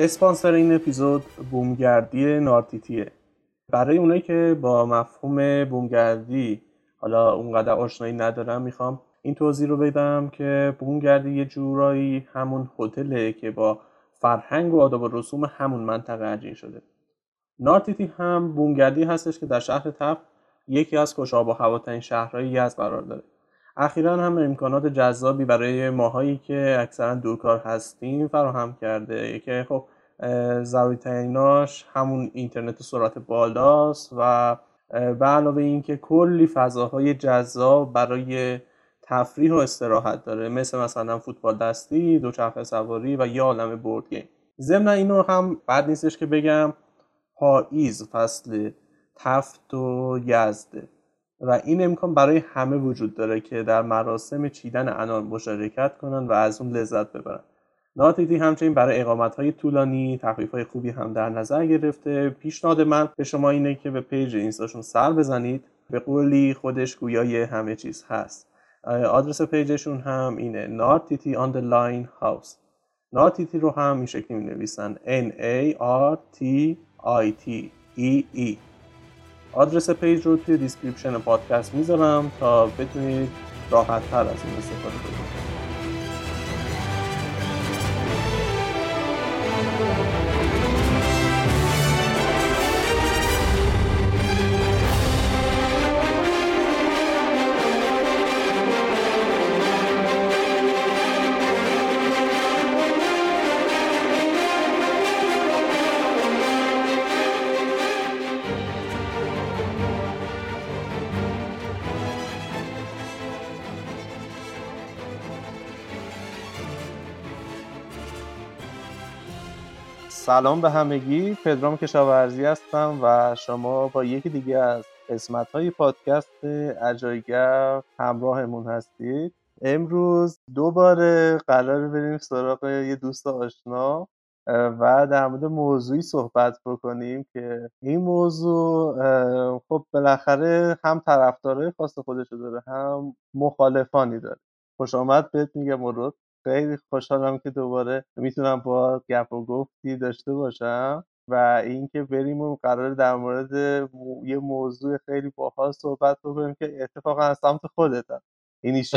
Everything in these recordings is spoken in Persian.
اسپانسر این اپیزود بومگردی نارتیتیه. برای اونایی که با مفهوم بومگردی حالا اونقدر آشنایی ندارم می‌خوام این توضیح رو بدم که بومگردی یه جورایی همون هتله که با فرهنگ و آداب و رسوم همون منطقه عجین شده. نارتیتی هم بومگردی هستش که در شهر تف یکی از خوشاب و هواترین شهرهای یزد قرار داره. اخیرا هم امکانات جذابی برای ماهایی که اکثرا دورکار هستیم فراهم کرده. که خب ضروری تریناش همون اینترنت سرعت بالاست و به علاوه اینکه کلی فضاهای جذاب برای تفریح و استراحت داره. مثل مثلا فوتبال دستی دوچرخه سواری و یه عالم بورد گیم. ضمن اینو هم بد نیستش که بگم پاییز فصل تفت و یزده. و این امکان برای همه وجود داره که در مراسم چیدن انار مشارکت کنن و از اون لذت ببرن. نارتیتی همچنین برای اقامت های طولانی تخفیف های خوبی هم در نظر گرفته. پیشنهاد من به شما اینه که به page اینستاشون سر بزنید. به قولی خودش گویای همه چیز هست. آدرس page شون هم اینه نارتیتی online house. نارتیتی رو هم این شکلی می نویسن N A R T I T E E. آدرس page رو توی description پادکست می‌ذارم تا بتونید راحت تر از این استفاده کنید. سلام به همگی. پدرام کشاورزی هستم و شما با یکی دیگه از قسمت های پادکست اجایگر همراهمون هستید. امروز دوباره قرار بریم سراغ یه دوست آشنا و در مورد موضوعی صحبت بکنیم که این موضوع خب بالاخره هم طرفدارای خاص خودشو داره هم مخالفانی داره. خوش آمد بهت میگم مرد خیلی خوشحالم که دوباره می‌تونم با گپ و گفتی داشته باشم و اینکه بریم و قرار در مورد یه موضوع خیلی باحال صحبت بکنیم که اتفاقا از سمت خودتم. این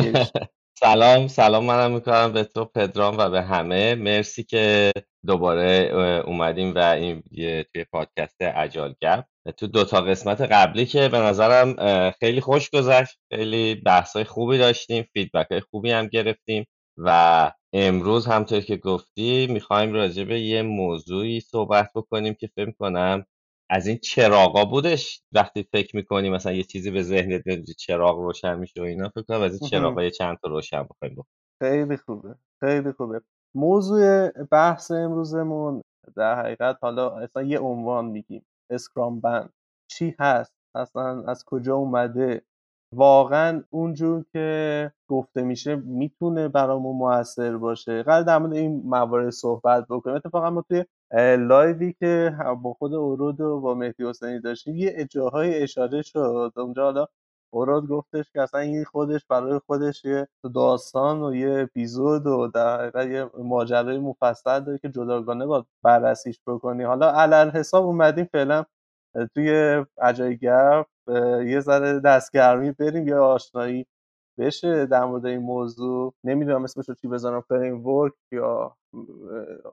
سلام سلام منم می‌کنم به تو پدرام و به همه. مرسی که دوباره اومدیم و این توی پادکست عجال گپ. تو دو تا قسمت قبلی که به نظرم خیلی خوش گذشت. خیلی بحثای خوبی داشتیم فیدبک های خوبی هم گرفتیم. و امروز همطور که گفتی می‌خوایم راجع به یه موضوعی صحبت بکنیم که فکر کنم از این چراغا بودش. وقتی فکر می‌کنی مثلا یه چیزی به ذهنت میاد چراغ روشن میشه و اینا فکر کنم از این چراغا یه چند تا روشن بخوایم خیلی خوبه. خیلی خوبه. موضوع بحث امروزمون در حقیقت حالا اصلا یه عنوان میگیم. اسکرام بند. چی هست؟ اصلا از کجا اومده؟ واقعا اونجور که گفته میشه می‌تونه برامون موثر باشه. قرار در مورد این موارد صحبت بکنیم. اتفاقا ما توی لایوی که با خود اورود و با مهدی حسینی داشتیم یه جاهای اشاره شد. اونجا حالا اورود گفتش که اصلا این خودش برای خودش یه داستان و یه اپیزود و در حقیقت یه ماجرای مفصل داره که جداگانه با بررسیش بکنی. حالا علل حساب اومدیم فعلا توی عجای گپ یه ذره دستگرمی بریم یا آشنایی بشه در مورد این موضوع. نمی‌دونم اسمش رو چی بزنم فریم ورک یا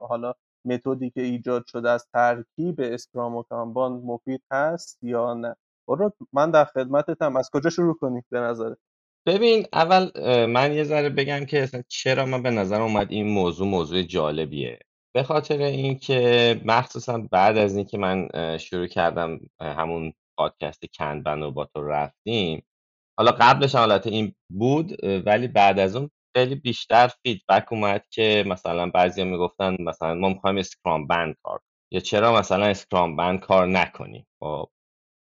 حالا متدی که ایجاد شده از ترکیب اسکرام و کانبان مفید هست یا نه؟ برو من در خدمتتم. از کجا شروع کنیم به نظره ببین اول من یه ذره بگم که اصلا چرا من به نظر اومد این موضوع موضوع جالبیه. به خاطر اینکه مخصوصا بعد از اینکه من شروع کردم همون پادکست Kanban و با تو رفتیم. حالا قبلش حالت این بود ولی بعد از اون خیلی بیشتر feedback اومد که مثلا بعضیا می‌گفتن مثلا ما می‌خوایم Scrumban کار یا چرا مثلا Scrumban کار نکنیم؟ خب.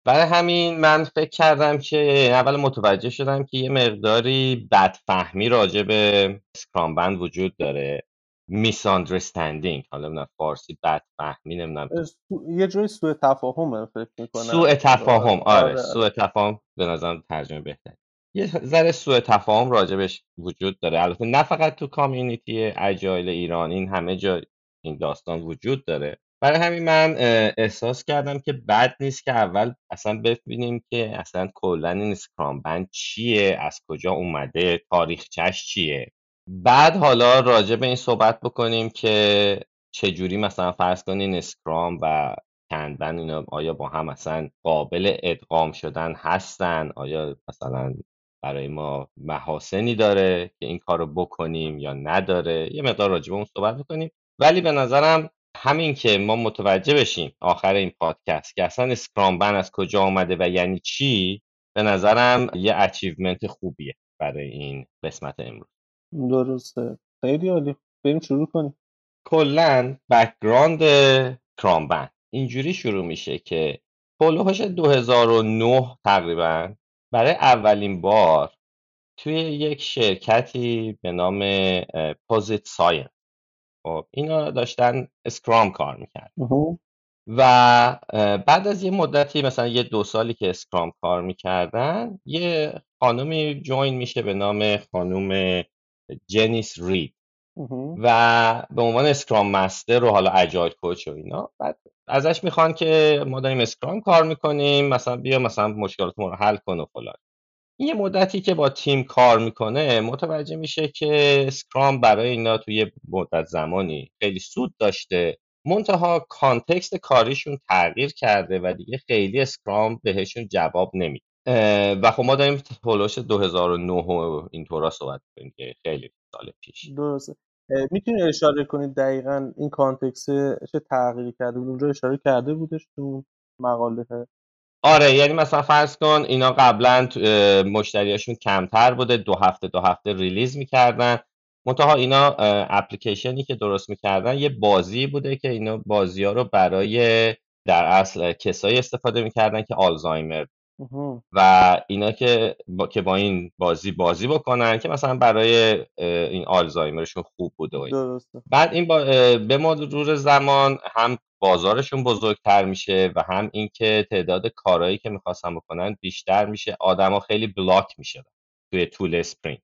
برای همین من فکر کردم که اول متوجه شدم که یه مقداری بدفهمی راجع به Scrumban وجود داره. میس حالا نه فارسی بدفهمی نمی‌دونم. یه جوری سوء تفاهم فکر می‌کنم. سوء تفاهم. آره, آره. سوء تفاهم به نظرم ترجمه بهتر یه ذره سوء تفاهم راجبش وجود داره. البته نه فقط تو کامیونیتی اجایل ایران این همه جا این داستان وجود داره. برای همین من احساس کردم که بد نیست که اول اصلا ببینیم که اصلا کلا این اسکرام بند چیه از کجا اومده تاریخچش چیه. بعد حالا راجع به این صحبت بکنیم که چجوری مثلا فرض کنین اسکرام و کنبن اینا آیا با هم اصلا قابل ادغام شدن هستن؟ آیا مثلا برای ما محاسنی داره که این کار رو بکنیم یا نداره؟ یه مقدار راجع به اون صحبت بکنیم. ولی به نظرم همین که ما متوجه بشیم آخر این پادکست که اصلا اسکرام بن از کجا آمده و یعنی چی به نظرم یه achievement خوبیه برای این قسمت امروز. درسته. خیلی عالی. بریم شروع کنیم. کلا background Scrumban اینجوری شروع میشه که حول و حوش 2009 تقریبا برای اولین بار توی یک شرکتی به نام Posit Science خب اینا داشتن Scrum کار می‌کرد و بعد از یه مدتی مثلا یه دو سالی که Scrum کار می‌کردن یه خانومی join میشه به نام خانوم جنیس رید و به عنوان Scrum Master و حالا Agile coach و اینا بعد ازش می‌خوان که ما داریم Scrum کار می‌کنیم مثلا بیا مثلا مشکلات ما رو حل کن و فلان. یه مدتی که با تیم کار می‌کنه متوجه میشه که Scrum برای اینا توی مدت زمانی خیلی سود داشته. منتها context کاریشون تغییر کرده و دیگه خیلی Scrum بهشون جواب نمیده. و خب ما داریم حول و حوش 2009 و اینطورا صحبت کنیم که خیلی سال پیش. درسته. می‌تونی اشاره کنید دقیقا این context چه تغییری کرده بود؟ اونجا اشاره کرده بودش تو مقاله؟ آره یعنی مثلا فرض کن اینا قبلا مشتریاشون کمتر بوده دو هفته دو هفته release می‌کردن. منتها اینا اپلیکیشنی که درست می‌کردن یه بازی بوده که اینا بازی ها رو برای در اصل کسایی استفاده می‌کردن که آلزایمر و اینا که با, که با این بازی بازی بکنن که مثلا برای این آلزایمرشون خوب بوده و بعد این با به مرور زمان هم بازارشون بزرگتر میشه و هم اینکه تعداد کارهایی که می‌خواستن بکنن بیشتر میشه. آدما خیلی بلاک میشه توی طول sprint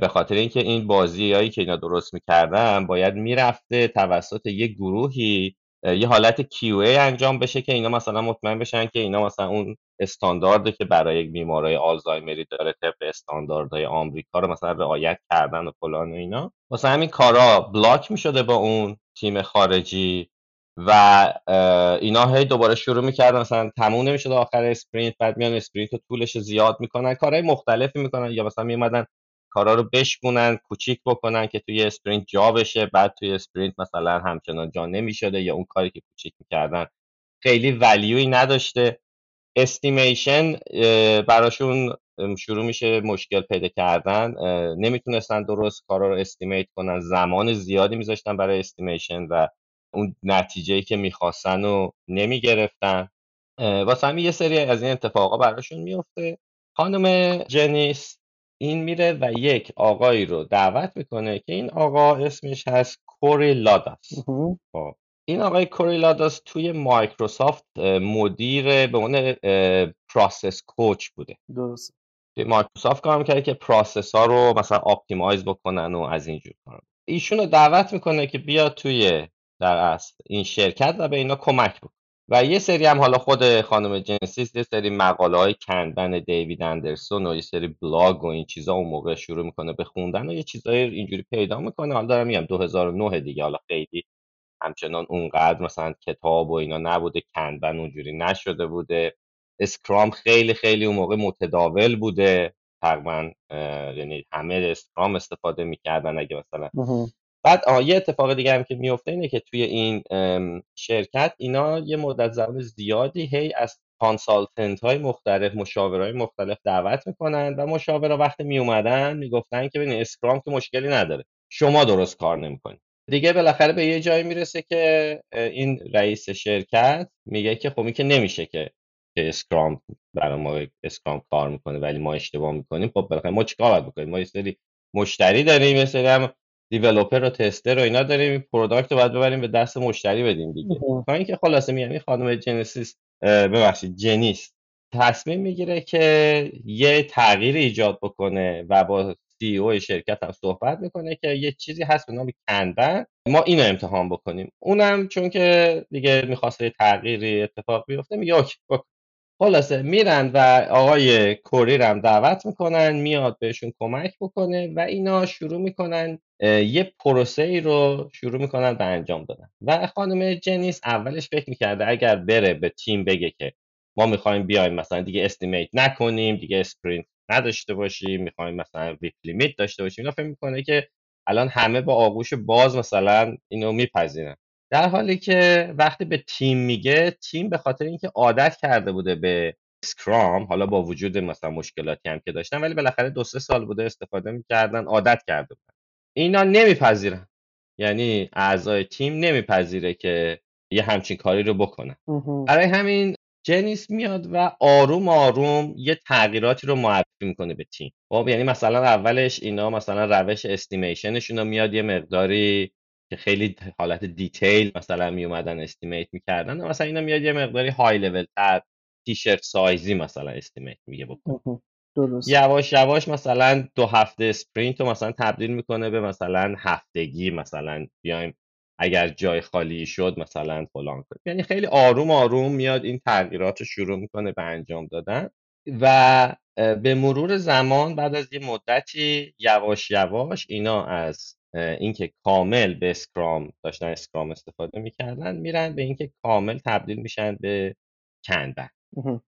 به خاطر اینکه این بازی هایی که اینا درست می‌کردن باید می‌رفته توسط یه گروهی یه حالت QA انجام بشه که اینا مثلا مطمئن بشن که اینا مثلا اون استاندارده که برای بیمارای آلزایمری داره طبق استانداردهای آمریکا رو مثلا رعایت کردن و فلان و اینا. واسه همین کارا block می‌شده با اون تیم خارجی و اینا هی دوباره شروع می‌کردن مثلا تموم نمی‌شد آخر sprint بعد میان sprint رو طولش زیاد می‌کنن. کارهای مختلفی می‌کنن یا مثلا میومدن کارا رو بشکونن کوچیک بکنن که توی sprint جا بشه. بعد توی sprint مثلا همچنان جا نمی‌شده یا اون کاری که کوچیک می‌کردن خیلی value ی نداشته. estimation براشون شروع میشه مشکل پیدا کردن. نمی‌تونستن درست کارا رو estimate کنن. زمان زیادی میذاشتن برای estimation و اون نتیجه که می‌خواستن و نمی‌گرفتن. واسه همین یه سری از این اتفاقا براشون میفته خانم جنیس این میره و یک آقایی رو دعوت می‌کنه که این آقا اسمش هست کوری لاداس. خب. این آقای کوری لاداس توی مایکروسافت مدیر به عنوان process coach بوده. درست توی مایکروسافت کار می‌کرده که process ها رو مثلا optimize بکنن و از اینجور کار ایشون رو دعوت می‌کنه که بیا توی در اصل این شرکت و به اینا کمک بکن و یه سری هم حالا خود خانم جنیس یه سری مقاله های Kanban دیوید اندرسون و یه سری بلاگ و این چیزا اون موقع شروع می‌کنه به خوندن و یه چیزای اینجوری پیدا می‌کنه. حالا دارم میگم 2009 دیگه. حالا خیلی همچنان اونقدر مثلا کتاب و اینا نبوده Kanban اونجوری نشده بوده. Scrum خیلی خیلی اون موقع متداول بوده. تقریبا یعنی همه Scrum استفاده می‌کردن. اگه مثلا بعد یه اتفاق دیگه هم که میفته اینه که توی این شرکت اینا یه مدت زمان زیادی هی از consultant های مختلف مشاورهای مختلف دعوت می‌کنن و مشاورا وقتی می اومدن می‌گفتن که ببین Scrum که مشکلی نداره شما درست کار نمی‌کنید دیگه بالاخره به یه جایی می‌رسه که این رئیس شرکت میگه که خب که نمیشه که اسکرام برای ما اسکرام کار می‌کنه ولی ما اشتباه می‌کنیم. خب بالاخره ما چیکار باید بکنیم؟ ما یه سری مشتری داریم مثلا developer و tester و اینا داریم این product رو باید ببریم به دست مشتری بدیم دیگه. تا اینکه خلاصه میگم این خانم جنسیس ببخشید جنیس تصمیم می‌گیره که یه تغییر ایجاد بکنه و با CEO شرکت هم صحبت می‌کنه که یه چیزی هست به نام کنبن ما اینو امتحان بکنیم. اونم چون که دیگه می‌خواسته تغییری اتفاق بیفته میگه okay. خلاصه میرن و آقای کوری هم دعوت می‌کنن میاد بهشون کمک بکنه و اینا شروع می‌کنن یه پروسه‌ای رو شروع می‌کنن به انجام دادن. و خانم جنیس اولش فکر می‌کرده اگر بره به تیم بگه که ما می‌خوایم بیایم مثلا دیگه estimate نکنیم دیگه sprint نداشته باشیم می‌خوایم مثلا WIP limit داشته باشیم اینا فکر می‌کنه که الان همه با آغوش باز مثلا اینو میپذیرن. در حالی که وقتی به تیم میگه تیم به خاطر اینکه عادت کرده بوده به اسکرام حالا با وجود مثلا مشکلاتی هم که داشتن ولی بالاخره دو سه سال بوده استفاده می‌کردن عادت کرده بودن. اینا نمیپذیرن. یعنی اعضای تیم نمیپذیره که یه همچین کاری رو بکنن. برای همین جنیس میاد و آروم آروم یه تغییراتی رو معرفی می‌کنه به تیم. خب یعنی مثلا اولش اینا مثلا روش استیمیشنشون رو میاد یه مقداری که خیلی حالت detail مثلا می اومدن estimate می‌کردن. مثلا اینا میاد یه مقداری high level تر T-shirt size ی مثلا estimate میگه بکن درست. یواش یواش مثلا دو هفته sprint رو مثلا تبدیل می‌کنه به مثلا هفتگی مثلا بیایم اگر جای خالی شد مثلا فلان کنیم یعنی خیلی آروم آروم میاد این تغییرات رو شروع می‌کنه به انجام دادن. و به مرور زمان بعد از یه مدتی یواش یواش اینا از اینکه کامل به اسکرام داشتن اسکرام استفاده می‌کردن میرن به اینکه کامل تبدیل میشن به کنبن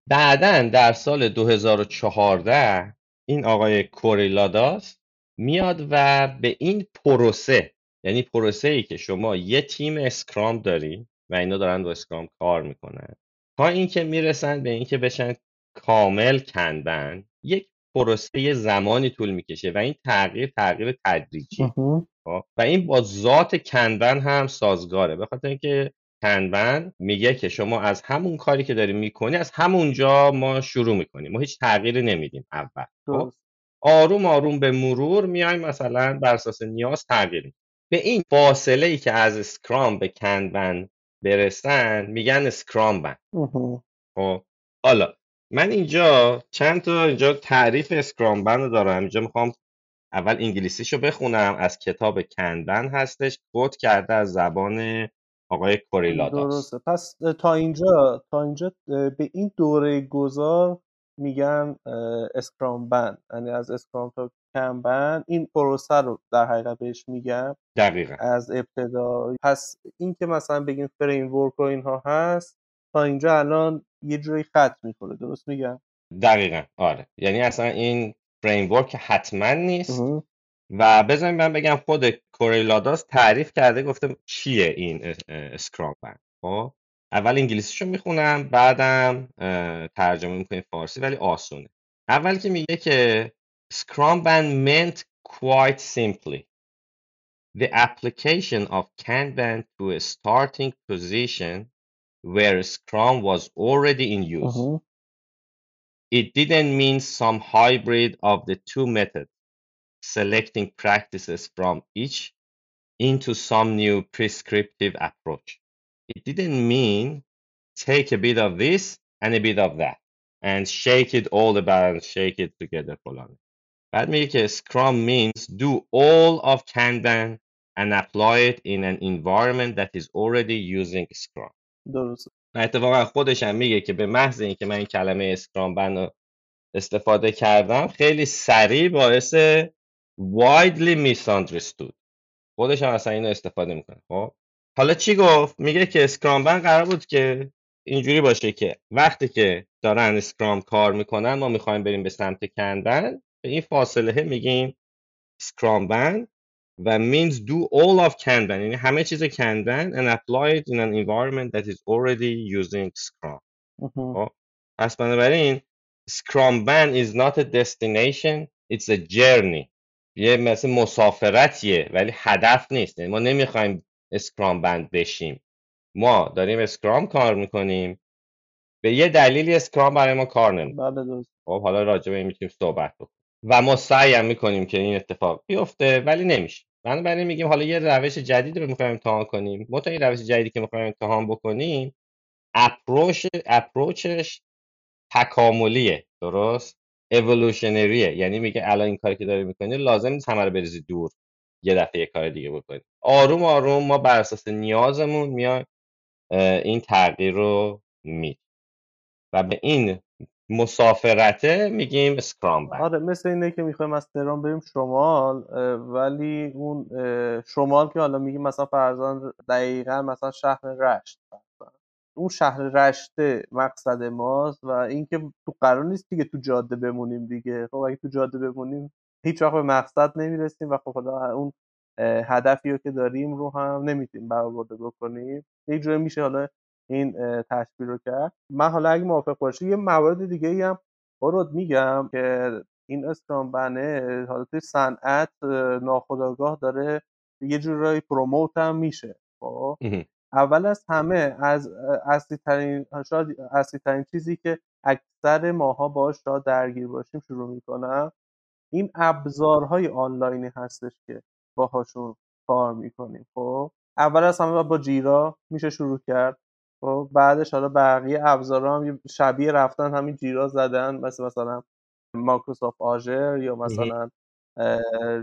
بعدا در سال 2014 این آقای کوریلاداس میاد و به این پروسه یعنی پروسه ای که شما یه تیم اسکرام داری و اینا دارن با اسکرام کار می‌کنن تا اینکه می‌رسن به اینکه بشن کامل کنبن یک پروسه زمانی طول می‌کشه و این تغییر تغییر تدریجی. خب؟ و این با ذات کنبن هم سازگاره. به خاطر اینکه کنبن میگه که شما از همون کاری که داری می‌کنی از همونجا ما شروع می‌کنیم. ما هیچ تغییری نمیدیم اول. خب؟ آروم آروم به مرور میایم مثلا بر اساس نیاز تغییر به این فاصله ای که از اسکرام به کنبن برسن میگن اسکرام بند. خب حالا من اینجا چند تا اینجا تعریف اسکرام بند دارم. اینجا می‌خوام اول انگلیسیشو بخونم. از کتاب کندن هستش. کوت کرده از زبان آقای کوریلاداس درسته. پس تا اینجا تا اینجا به این دوره گذار میگن اسکرامبان. یعنی از اسکرام تا کانبان این پروسه رو در حقیقت بهش میگن. دقیقا. از ابتدا پس این که مثلا بگیم framework و اینها هست تا اینجا الان یه جوری خط می‌خوره درست میگم؟ دقیقا. آره. یعنی اصلا این framework حتما نیست. و بذاریم من بگم خود کوریلاداس تعریف کرده گفته چیه این اسکرام بند خب؟ اول انگلیسیشو می‌خونم بعدم ترجمه می‌کنیم فارسی ولی آسونه. اول که میگه که Scrum Band meant quite simply. The application of Kanban to a starting position where Scrum was already in use. Mm-hmm. It didn't mean some hybrid of the two methods, selecting practices from each into some new prescriptive approach. It didn't mean take a bit of this and a bit of that and shake it all about and shake it together for long. That means Scrum means do all of Kanban and apply it in an environment that is already using Scrum. درست و اتفاقا خودش هم میگه که به محض اینکه من این کلمه اسکرامبان استفاده کردم خیلی سریع باعث widely misunderstood. خودش هم اصلا اینو استفاده می‌کنه خب؟ حالا چی گفت؟ میگه که اسکرامبان قرار بود که اینجوری باشه که وقتی که دارن اسکرام کار می‌کنن ما می‌خوایم بریم به سمت کانبان. به این فاصله میگیم اسکرامبان و means do all of Kanban. یعنی همه چیز کانبان and apply it in an environment that is already using Scrum. خب پس بنابراین Scrum Band is not a destination it's a journey. یه مثل مسافرتیه ولی هدف نیست. یعنی ما نمی‌خوایم اسکرام بند بشیم. ما داریم اسکرام کار می‌کنیم. به یه دلیلی اسکرام برای ما کار نمی‌کنه. بله خب حالا راجع به این می‌تونیم صحبت بکنیم. و ما سعی هم می‌کنیم که این اتفاق بیفته ولی نمیشه. بنابراین میگیم حالا یه روش جدید رو می‌خوایم امتحان کنیم. ما این روش جدیدی که می‌خوایم امتحان بکنیم اپروچ اپروچش تکاملیه درست؟ اِوولوشنریه یعنی میگه الان این کاری که داری می‌کنی لازم نیست همه رو بریزی دور. یه دفعه یه کار دیگه بکنیم آروم آروم ما بر اساس نیازمون میایم این تغییر رو می و به این مسافرته میگیم اسکرام بند. آره مثل اینه که می‌خوایم از تهران بریم شمال ولی اون شمال که حالا میگیم مثلا فرزان دقیقا مثلا شهر رشت. اون شهر رشته مقصد ماست و اینکه تو قرار نیست دیگه تو جاده بمونیم دیگه. خب اگه تو جاده بمونیم هیچ وقت به مقصد نمی‌رسیم و خب حالا اون هدفی رو که داریم رو هم نمی‌تونیم برآورده بکنیم. یه جوری میشه حالا این تشبیه رو کرد. من حالا اگه موافق باشی یه موارد دیگه ای هم برود میگم که این اسکرام بنه حالا توی صنعت ناخداگاه داره یه جورایی پروموت هم میشه خب؟ اول از همه از اصلی ترین شاید اصلی ترین چیزی که اکثر ماها باش را درگیر باشیم شروع می‌کنم این ابزارهای آنلاینی هستش که باهاشون کار می‌کنیم خب؟ اول از همه با جیرا میشه شروع کرد. خب بعدش حالا بقیه ابزارها هم شبیه رفتن همین جیرا زدن مثل مثلا مایکروسافت آژر یا مثلا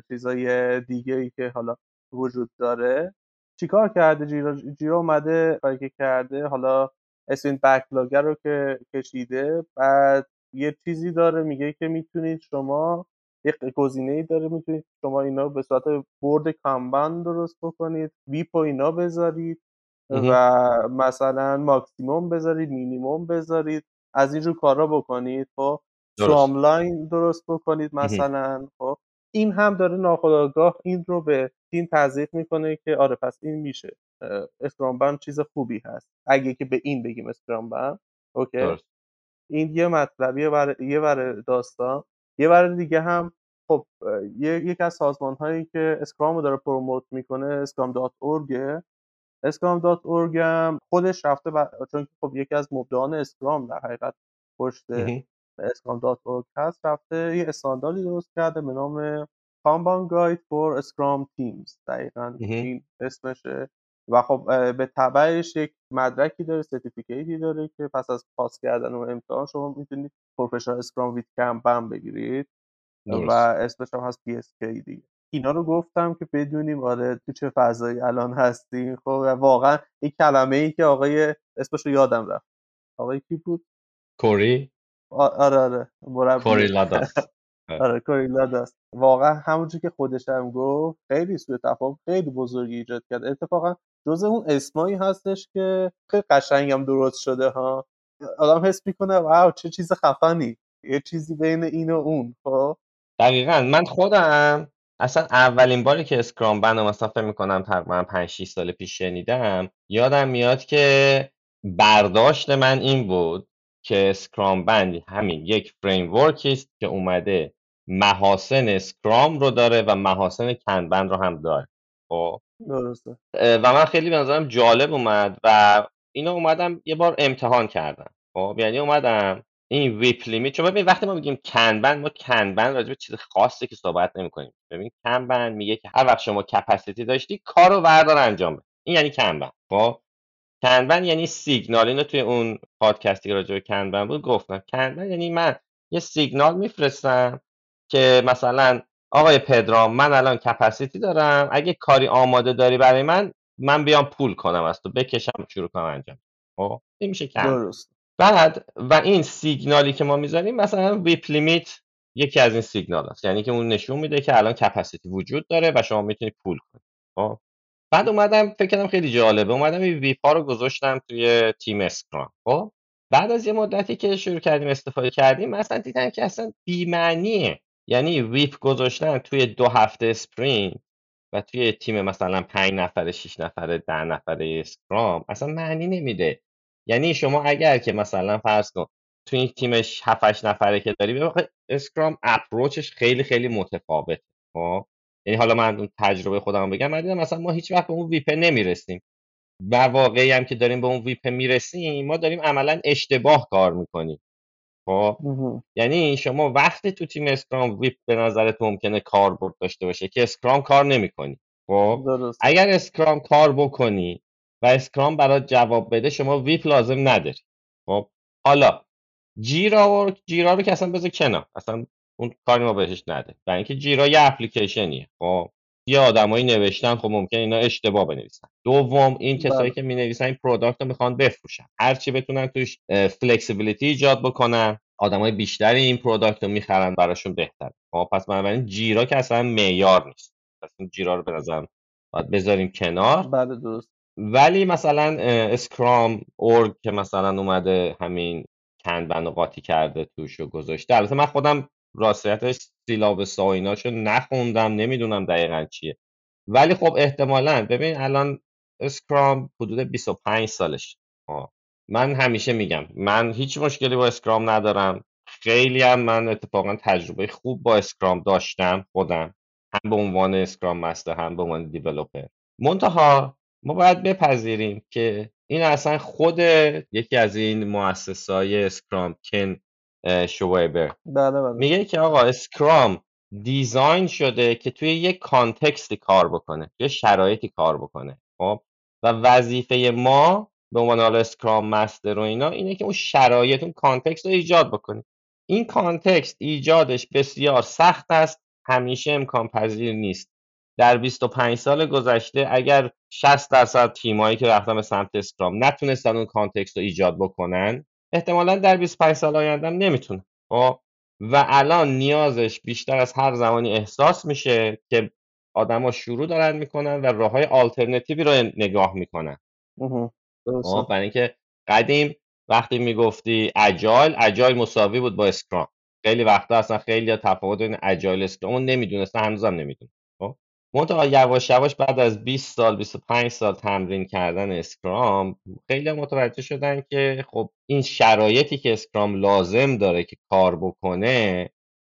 چیزای دیگه ای که حالا وجود داره. چیکار کرده جیرا؟ جیرا اومده کاری که کرده حالا اسم بکلاگر رو که کشیده بعد یه چیزی داره میگه که می‌تونید شما یه گزینه ای داره می‌تونید شما اینا به صورت برد کامبان درست بکنید ویپ و اینا بذارید. و مثلا ماکسیموم بذارید مینیموم بذارید از اینجور کارا بکنید خب؟ سواملاین درست بکنید مثلا خب؟ این هم داره ناخداگاه این رو به تیم تزریق می‌کنه که آره پس این میشه. اسکرام چیز خوبی هست. اگه که به این بگیم اسکرام اوکی؟ این یه مطلبیه یه بر داستان. یه بر دیگه هم خب یکی از سازمان هایی که اسکرام رو داره پروموت می‌کنه اسکرام دات اسکرام دات هم خودش رفته ب... چون خب یکی از مبدعان اسکرام در حقیقت پشت Scrum dot هست رفته یه استانداردی درست کرده به نام Kanban Guide for Scrum Teams دقیقا این اسمشه. و خب به تبعش یک مدرکی داره certificate ی داره که پس از پاس کردن و امتحان شما می‌تونید Professional Scrum with Kanban بگیرید. و اسمش هم هست PSK دیگه. اینا رو گفتم که بدونیم آره تو چه فضایی الان هستیم. خب واقعا این کلمه ای که آقای اسمش رو یادم رفت. آقای کی بود؟ کوری؟ آره آره. مربی کوری لاداس آره کوریلا دست واقعا همونجور که خودش هم گفت خیلی سوء تفاهم خیلی بزرگی ایجاد کرد. اتفاقا جز اون اسمایی هستش که خیلی قشنگ هم درست شده ها. آدم حس می‌کنه واو چه چیز خفنی. یه چیزی بین این و اون خب. دقیقا. من خودم اصلا اولین باری که اسکرام بند رو مثلا فکر می‌کنم تقریبا 5 6 سال پیش شنیدم یادم میاد که برداشت من این بود که اسکرامبان همین یک فریم است که اومده محاسن اسکرام رو داره و محاسن کانبان رو هم داره. خب؟ درسته. و من خیلی به نظرم جالب اومد و اینا اومدم یه بار امتحان کردم. خب؟ یعنی اومدم این WIP limit چون ببین وقتی ما میگیم کانبان ما کانبان راجع به چیز خاصی که صحبت نمی کنیم ببین کانبان میگه که هر وقت شما capacity داشتی کارو بردار انجام بده. این یعنی کانبان خب؟ کنبند یعنی سیگنال. اینو توی اون پادکستی که راجع به کنبند بود گفتم. کنبند یعنی من یه سیگنال میفرستم که مثلا آقای پدرام من الان کپاسیتی دارم. اگه کاری آماده داری برای من من بیام پول کنم از تو بکشم شروع کنم انجام. خب؟ این میشه کم درست. بعد و این سیگنالی که ما می‌ذاریم مثلا ویپ لیمیت یکی از این سیگنال هست یعنی که اون نشون میده که الان کپاسیتی وجود داره و شما می‌تونید پول کنید. خب؟ بعد اومدم فکر کردم خیلی جالبه اومدم این WIP ها رو گذاشتم توی تیم اسکرام. خب؟ بعد از یه مدتی که شروع کردیم استفاده کردیم مثلا دیدم که اصلا بی‌معنیه. یعنی WIP گذاشتن توی دو هفته sprint و توی تیم مثلا پنج نفره شیش نفره ده نفره اسکرام اصلا معنی نمیده. یعنی شما اگر که مثلا فرض کن توی این تیمش 7 نفره که داری ببین اسکرام approach ش خیلی خیلی متفاوته خب؟ یعنی حالا من اون تجربه خودم بگم من دیدم مثلا ما هیچ وقت به اون WIP ه نمی‌رسیم و وقتی هم که داریم به اون WIP ه می‌رسیم ما داریم عملا اشتباه کار می‌کنیم خب؟ یعنی شما وقتی تو تیم اسکرام WIP به نظرت ممکنه کاربرد داشته باشه که اسکرام کار نمی‌کنی خب؟ اگر اسکرام کار بکنی و اسکرام برات جواب بده شما WIP لازم نداری. خب حالا جیرا و جیرا رو که اصلا بذار کنار اصلا اون کاری ما بهش نده. و اینکه جیرا یه اپلیکیشنیه. خب یه آدمایی نوشتن خب ممکن اینا اشتباه بنویسن. دوم این کسایی بله. که می نویسن این product رو می‌خوان بفروشن. هر چی بتونن توش flexibility ایجاد بکنن. آدمای بیشتری این product رو می‌خرن براشون بهتر خب پس بنابراین جیرا که اصلا معیار نیست. پس این جیرا رو به نظرم باید بذاریم کنار. بله درست. ولی مثلا Scrum org که مثلا اومده همین کنبن و قاطی کرده توش و گذاشته. البته من خودم راستیتش syllabus و نخوندم نمی‌دونم دقیقا چیه. ولی خب احتمالا ببین الان Scrum حدود 25 سالش. آه. من همیشه میگم من هیچ مشکلی با Scrum ندارم. خیلی هم من اتفاقا تجربه خوب با Scrum داشتم خودم. هم به عنوان Scrum Master هم به عنوان developer منتها ما باید بپذیریم که این اصلا خود یکی از این مؤسسای اسکرام Ken Schwaber بله بله. میگه که آقا Scrum design شده که توی یک context ی کار بکنه یه شرایطی کار بکنه خب؟ و وظیفه ما به عنوان حالا Scrum Master و اینا اینه که اون شرایط اون context رو ایجاد بکنیم این context ایجادش بسیار سخت است همیشه امکان پذیر نیست. در 25 سال گذشته اگر 60 درصد تیمایی که رفتن به سمت Scrum نتونستن اون context رو ایجاد بکنن احتمالا در 25 سال آینده هم نمی‌تونن. خب؟ و الان نیازش بیشتر از هر زمانی احساس میشه که آدما شروع دارن می‌کنن و راه های آلترنتیوی رو نگاه می‌کنن. خب؟ برای اینکه قدیم وقتی می‌گفتی agile agile مساوی بود با Scrum خیلی وقتا اصلا خیلی تفاوت بین agile Scrum رو نمی‌دونستن هنوزم نمی‌دونن. منتها یواش یواش بعد از 20 سال 25 سال تمرین کردن Scrum خیلی متوجه شدن که خب این شرایطی که اسکرام لازم داره که کار بکنه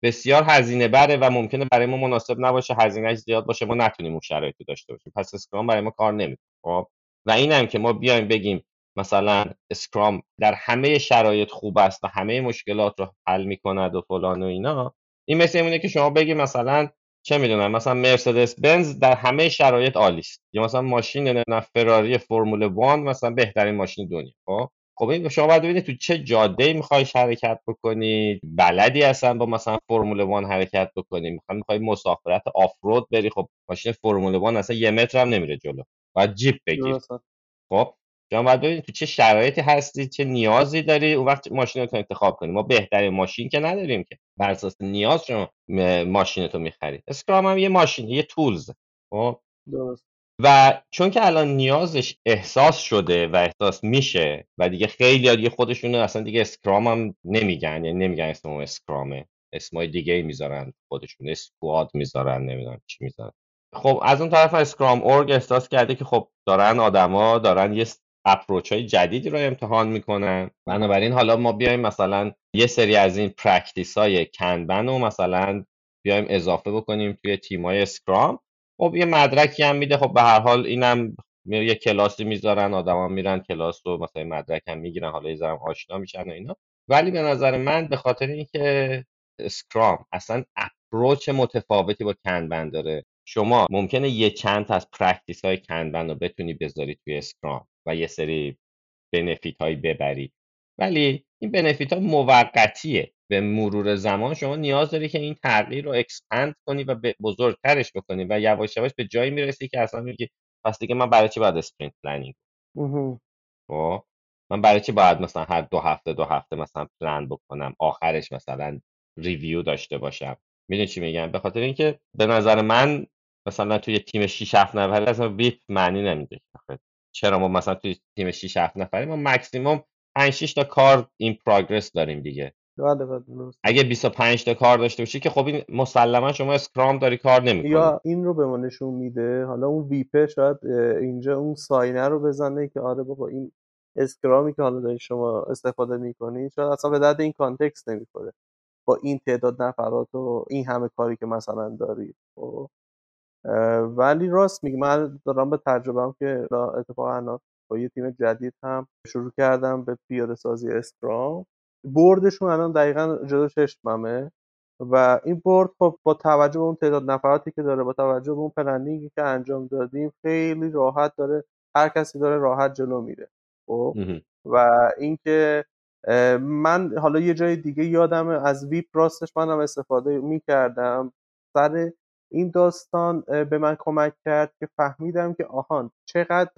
بسیار هزینه بره و ممکنه برای ما مناسب نباشه هزینهش زیاد باشه ما نتونیم اون شرایط داشته باشیم. پس اسکرام برای ما کار نمی‌کنه خب؟ و این هم که ما بیایم بگیم مثلا اسکرام در همه شرایط خوب است و همه مشکلات رو حل می‌کند و فلان و اینا این مثل اینه که شما بگی مثلا چه می‌دونم مثلا مرسدس بنز در همه شرایط عالی است. یا مثلا ماشین نه فراری فرمول 1 مثلا بهترین ماشین دنیا. خب؟ خب این شما باید ببینید تو چه جاده می‌خوای حرکت بکنی بلدی اصلا با مثلا فرمول وان حرکت بکنی. می‌خوای می‌خوای مسافرت آفرود بری. خب ماشین فرمول وان اصلا یه متر هم نمیره جلو. باید جیپ بگیر خب؟ شما باید ببینید تو چه شرایطی هستی چه نیازی داری اون وقت ماشین رو انتخاب کنی. ما بهترین ماشین که نداریم که. بر اساس نیاز شما ماشین تو می‌خری. اسکرام هم یه ماشین یه تولز خب؟ درست. و چون که الان نیازش احساس شده و احساس میشه و دیگه خیلی دیگه خودشون اصلا دیگه Scrum هم نمیگن یعنی نمیگن اسم Scrum ه. اسمای دیگه می‌ذارن خودشون squad می‌ذارن نمی‌دونم چی می‌ذارن. خب از اون طرف Scrum.org احساس کرده که خب دارن آدما دارن یه approach های جدیدی رو امتحان می‌کنن. بنابراین حالا ما بیایم مثلا یه سری از این practice های Kanban رو مثلا بیایم اضافه بکنیم توی تیمای Scrum خب یه مدرکی هم میده. خب به هر حال اینم یه کلاسی می‌ذارن آدما میرن کلاس رو مثلا مدرک هم می‌گیرن حالا یه ذره آشنا میشن و اینا. ولی به نظر من به خاطر اینکه Scrum اصلا approach متفاوتی با Kanban داره شما ممکنه یه چند از practice های Kanban رو بتونی بذاری توی Scrum و یه سری benefit هایی ببری. ولی این benefit ها موقتیه. به مرور زمان شما نیاز داری که این تغییر رو expand کنی و بزرگترش بکنی و یواش یواش به جایی می‌رسی که اصلا میگی پس دیگه من برای چی باید sprint planning خب من برای چی باید مثلا هر دو هفته دو هفته مثلا پلان بکنم آخرش مثلا review داشته باشم؟ می‌دونی چی میگم؟ به خاطر اینکه به نظر من مثلا توی تیم 6 7 نفره اصلا WIP معنی نمیده. چرا ما مثلا توی تیم 6 7 نفره ما مکسیموم 5 6 تا کار in progress داریم دیگه. بله بله اگه 25 تا کار داشته باشی که خب این مسلما شما Scrum داری کار نمی‌کنی. یا این رو به ما نشون میده. حالا اون WIP ه شاید اینجا اون sign ه رو بزنه که آره بابا این Scrum ی که حالا داری شما استفاده می‌کنی شاید اصلا به درد این context نمی‌خوره. با این تعداد نفرات و این همه کاری که مثلا داری خب. ولی راست میگی من دارم به تجربه که اتفاقا با یه تیم جدید هم شروع کردم به پیاده سازی Scrum. بردشون الان دقیقا جلو چشممه و این برد خب با توجه به اون تعداد نفراتی که داره با توجه به اون پلنینگی که انجام دادیم خیلی راحت داره هر کسی داره راحت جلو میره خب؟ و اینکه من حالا یه جای دیگه یادم از ویپ راستش منم استفاده می‌کردم سر این داستان به من کمک کرد که فهمیدم که آهان چقدر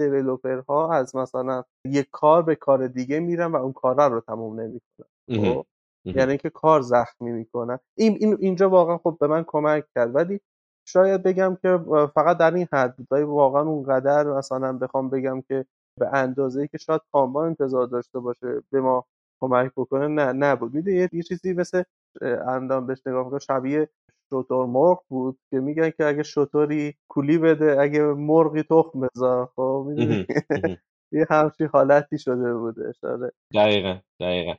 ها از مثلا یک کار به کار دیگه میرن و اون کار رو تموم نمی‌کنن. خب؟ یعنی اینکه کار زخمی می‌کنن. این, این اینجا واقعا خب به من کمک کرد. ولی شاید بگم که فقط در این حد بود. واقعا اونقدر مثلا بخوام بگم که به اندازه ای که شاید کامبا انتظار داشته باشه به ما کمک بکنه نه نبود. میده یه چیزی مثل اندام بهش نگاه شبیه شطور مرغ بود که میگن که اگه شطوری کولی بده اگه مرغی تخم بذار خب یه همچین حالتی شده بوده اشاره دقیقا دقیقا.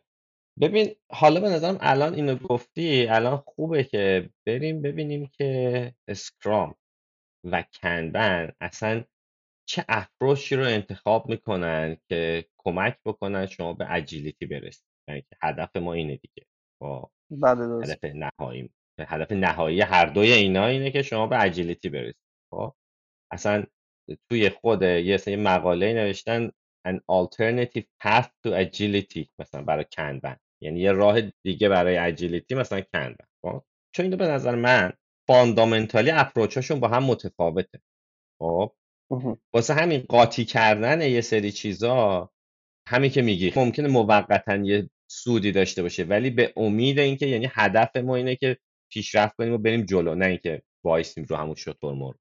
ببین حالا به نظرم الان اینو گفتی الان خوبه که بریم ببینیم که اسکرام و کنبن اصلا چه افروشی رو انتخاب می‌کنن که کمک بکنن شما به اجیلیتی برسید. یعنی هدف ما اینه دیگه. با بله هدف نهایی. هدف نهایی هر دوی اینا اینه که شما به اجیلیتی برسید. خب؟ اصلا توی خود یه سری مقاله نوشتن an alternative path to agility مثلا برای کنبن یعنی یه راه دیگه برای اجیلیتی مثلا کنبن خب؟ چون اینو به نظر من فاندامنتالی اپروچاشون با هم متفاوته. خب؟ واسه همین قاطی کردن یه سری چیزا همین که میگی ممکنه موقتا یه سودی داشته باشه ولی به امید اینکه یعنی هدف ما اینه که پیشرفت کنیم و بریم جلو نه اینکه وایسیم رو همون شطور مرغ.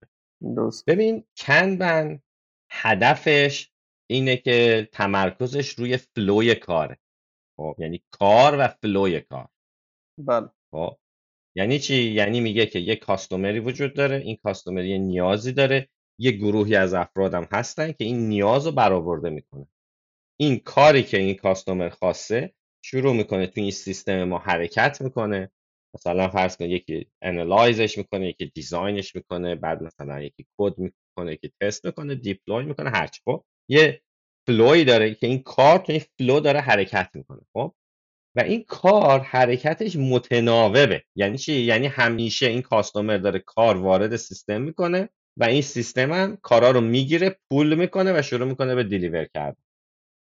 ببین کنبن هدفش اینه که تمرکزش روی فلوی کاره. خب یعنی کار و فلوی کار. بله. خب یعنی چی؟ یعنی میگه که یه کاستومری وجود داره این کاستومری یه نیازی داره یه گروهی از افرادم هستن که این نیاز رو برآورده می‌کنه. این کاری که این کاستومر خواسته شروع می‌کنه تو این سیستم ما حرکت می‌کنه. مثلا فرض کن یکی analyze ش می‌کنه یکی design ش می‌کنه بعد مثلا یکی کد می‌کنه یکی تست می‌کنه deploy می‌کنه هرچی خب یه flow ی داره که این کار تو این flow داره حرکت می‌کنه. خب و این کار حرکتش متناوبه. یعنی چی؟ یعنی همیشه این customer داره کار وارد سیستم می‌کنه و این سیستم هم کارا رو می‌گیره pull می‌کنه و شروع می‌کنه به deliver کردن.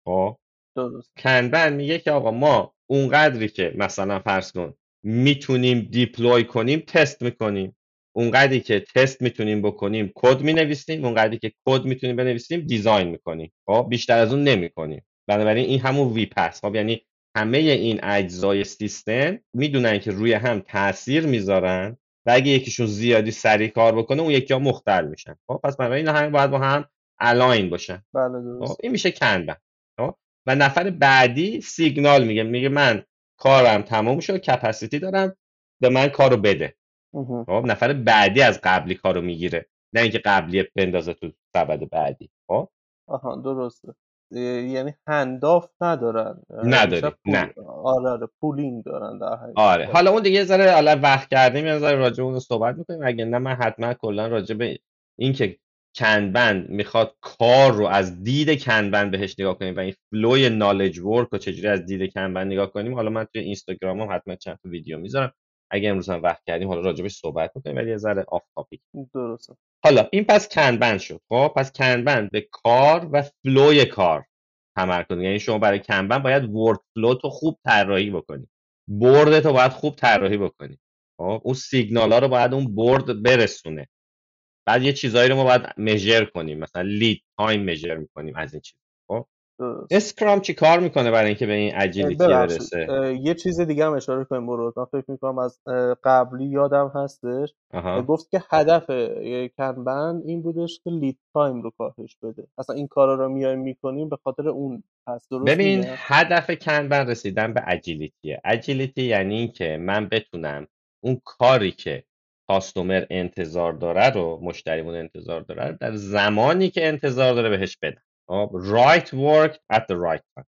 خب درست. Kanban میگه که آقا ما اونقدری که مثلا فرض کن می‌تونیم deploy کنیم تست می‌کنیم. اونقدری که تست می‌تونیم بکنیم کد می‌نویسیم. اونقدری که کد می‌تونیم بنویسیم design می‌کنیم. خب بیشتر از اون نمی‌کنیم. بنابراین این همون WIP ه س. خب یعنی همه این اجزای سیستم می‌دونن که روی هم تاثیر می‌ذارن و اگه یکیشون زیادی سریع کار بکنه اون یکی ها مختل میشن. خب پس بنابراین این همه باید با هم الاین باشن. بله خب درست این میشه کنبن خب و نفر بعدی سیگنال میگه. میگه من کارم تموم شد کپاسیتی دارم به من کارو بده. خب نفر بعدی از قبلی کارو می‌گیره. نه اینکه قبلی بندازه تو سبد بعدی. خب؟ آها درسته. یعنی هنداف ندارن. نداری، پول نه. آره آره پولینگ دارن در حقیقت. آره. حالا اون دیگه ذره حالا وقت کردیم یه ذره راجع اون صحبت می‌کنیم. اگه نه من حتما کلا راجع به اینکه Kanban می‌خواد کار رو از دید Kanban بهش نگاه کنیم و این flow ی knowledge work رو چجوری از دید Kanban نگاه کنیم حالا من توی اینستاگرامم حتما چند تا ویدیو می‌ذارم. اگه امروز هم وقت کردیم حالا راجع بهش صحبت می‌کنیم ولی یه ذره off topic درسته. حالا این پس Kanban شد خب؟ پس Kanban به کار و flow ی کار تمرکز یعنی شما برای Kanban باید workflow تو خوب طراحی بکنی. board تو باید خوب طراحی بکنی. خب؟ اون سیگنال ها رو باید اون board برسونه. بعد یه چیزایی رو ما باید measure کنیم. مثلا lead time measure می‌کنیم از این چیز. خب؟ Scrum چی کار می‌کنه برای اینکه به این agility برسه؟ یه چیز دیگه هم اشاره کنیم برو. من فکر می‌کنم از قبلی یادم هستش. آها. گفت که هدف اه، Kanban این بودش که lead time رو کاهش بده. اصلا این کارا رو میایم می‌کنیم به خاطر اون. هست درست ببین میگم؟ هدف Kanban رسیدن به agility ه agility یعنی اینکه من بتونم اون کاری که customer انتظار داره رو مشتریمون انتظار داره رو در زمانی که انتظار داره بهش بدم خب right work at the right time.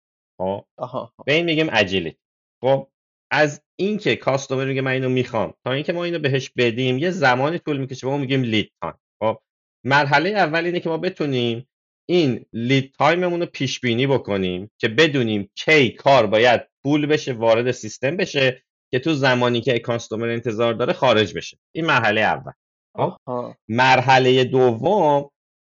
خب آها به این میگیم agility خب از اینکه customer میگه من اینو می‌خوام تا اینکه ما اینو بهش بدیم یه زمانی طول می‌کشه ما میگیم lead time خب مرحله اول اینه که ما بتونیم این lead time مون رو پیش بینی بکنیم که بدونیم کی کار باید pull بشه وارد سیستم بشه که تو زمانی که customer انتظار داره خارج بشه. این مرحله اول. خب؟ آها. مرحله دوم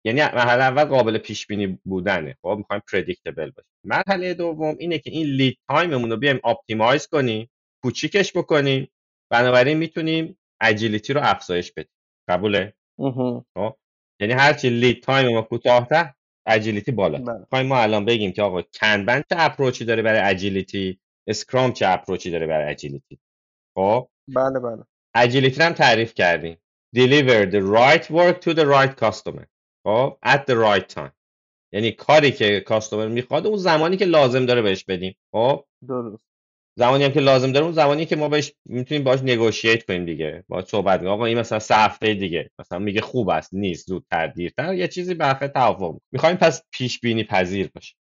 یعنی مرحله اول قابل پیش بینی بودنه. خب؟ می‌خوایم predictable باشه مرحله دوم اینه که این lead time مون رو بیایم optimize کنیم کوچیکش بکنیم. بنابراین می‌تونیم agility رو افزایش بدیم. قبوله. خب؟ یعنی هرچی lead time ما کوتاه‌تر agility بالا بله. می‌خوایم ما الان بگیم که آقا Kanban چه approach ی داره برای agility اسکرام چه اپروچی داره برای اجیلیتی خب؟ بله بله. اجیلیتی هم تعریف کردیم. Deliver the right work to the right customer. خب؟ At the right time. یعنی کاری که کاستومر می‌خواد اون زمانی که لازم داره بهش بدیم. خب؟ درست. زمانی هم که لازم داره اون زمانی که ما بهش می‌تونیم باهاش نگوشییت کنیم دیگه. باهاش صحبت کنیم. آقا این مثلا سه هفته دیگه. مثلا میگه خوب است نیست زودتر دیرتر. یه چیزی به توافق می‌خوایم پس پیش بینی پذیر باشه.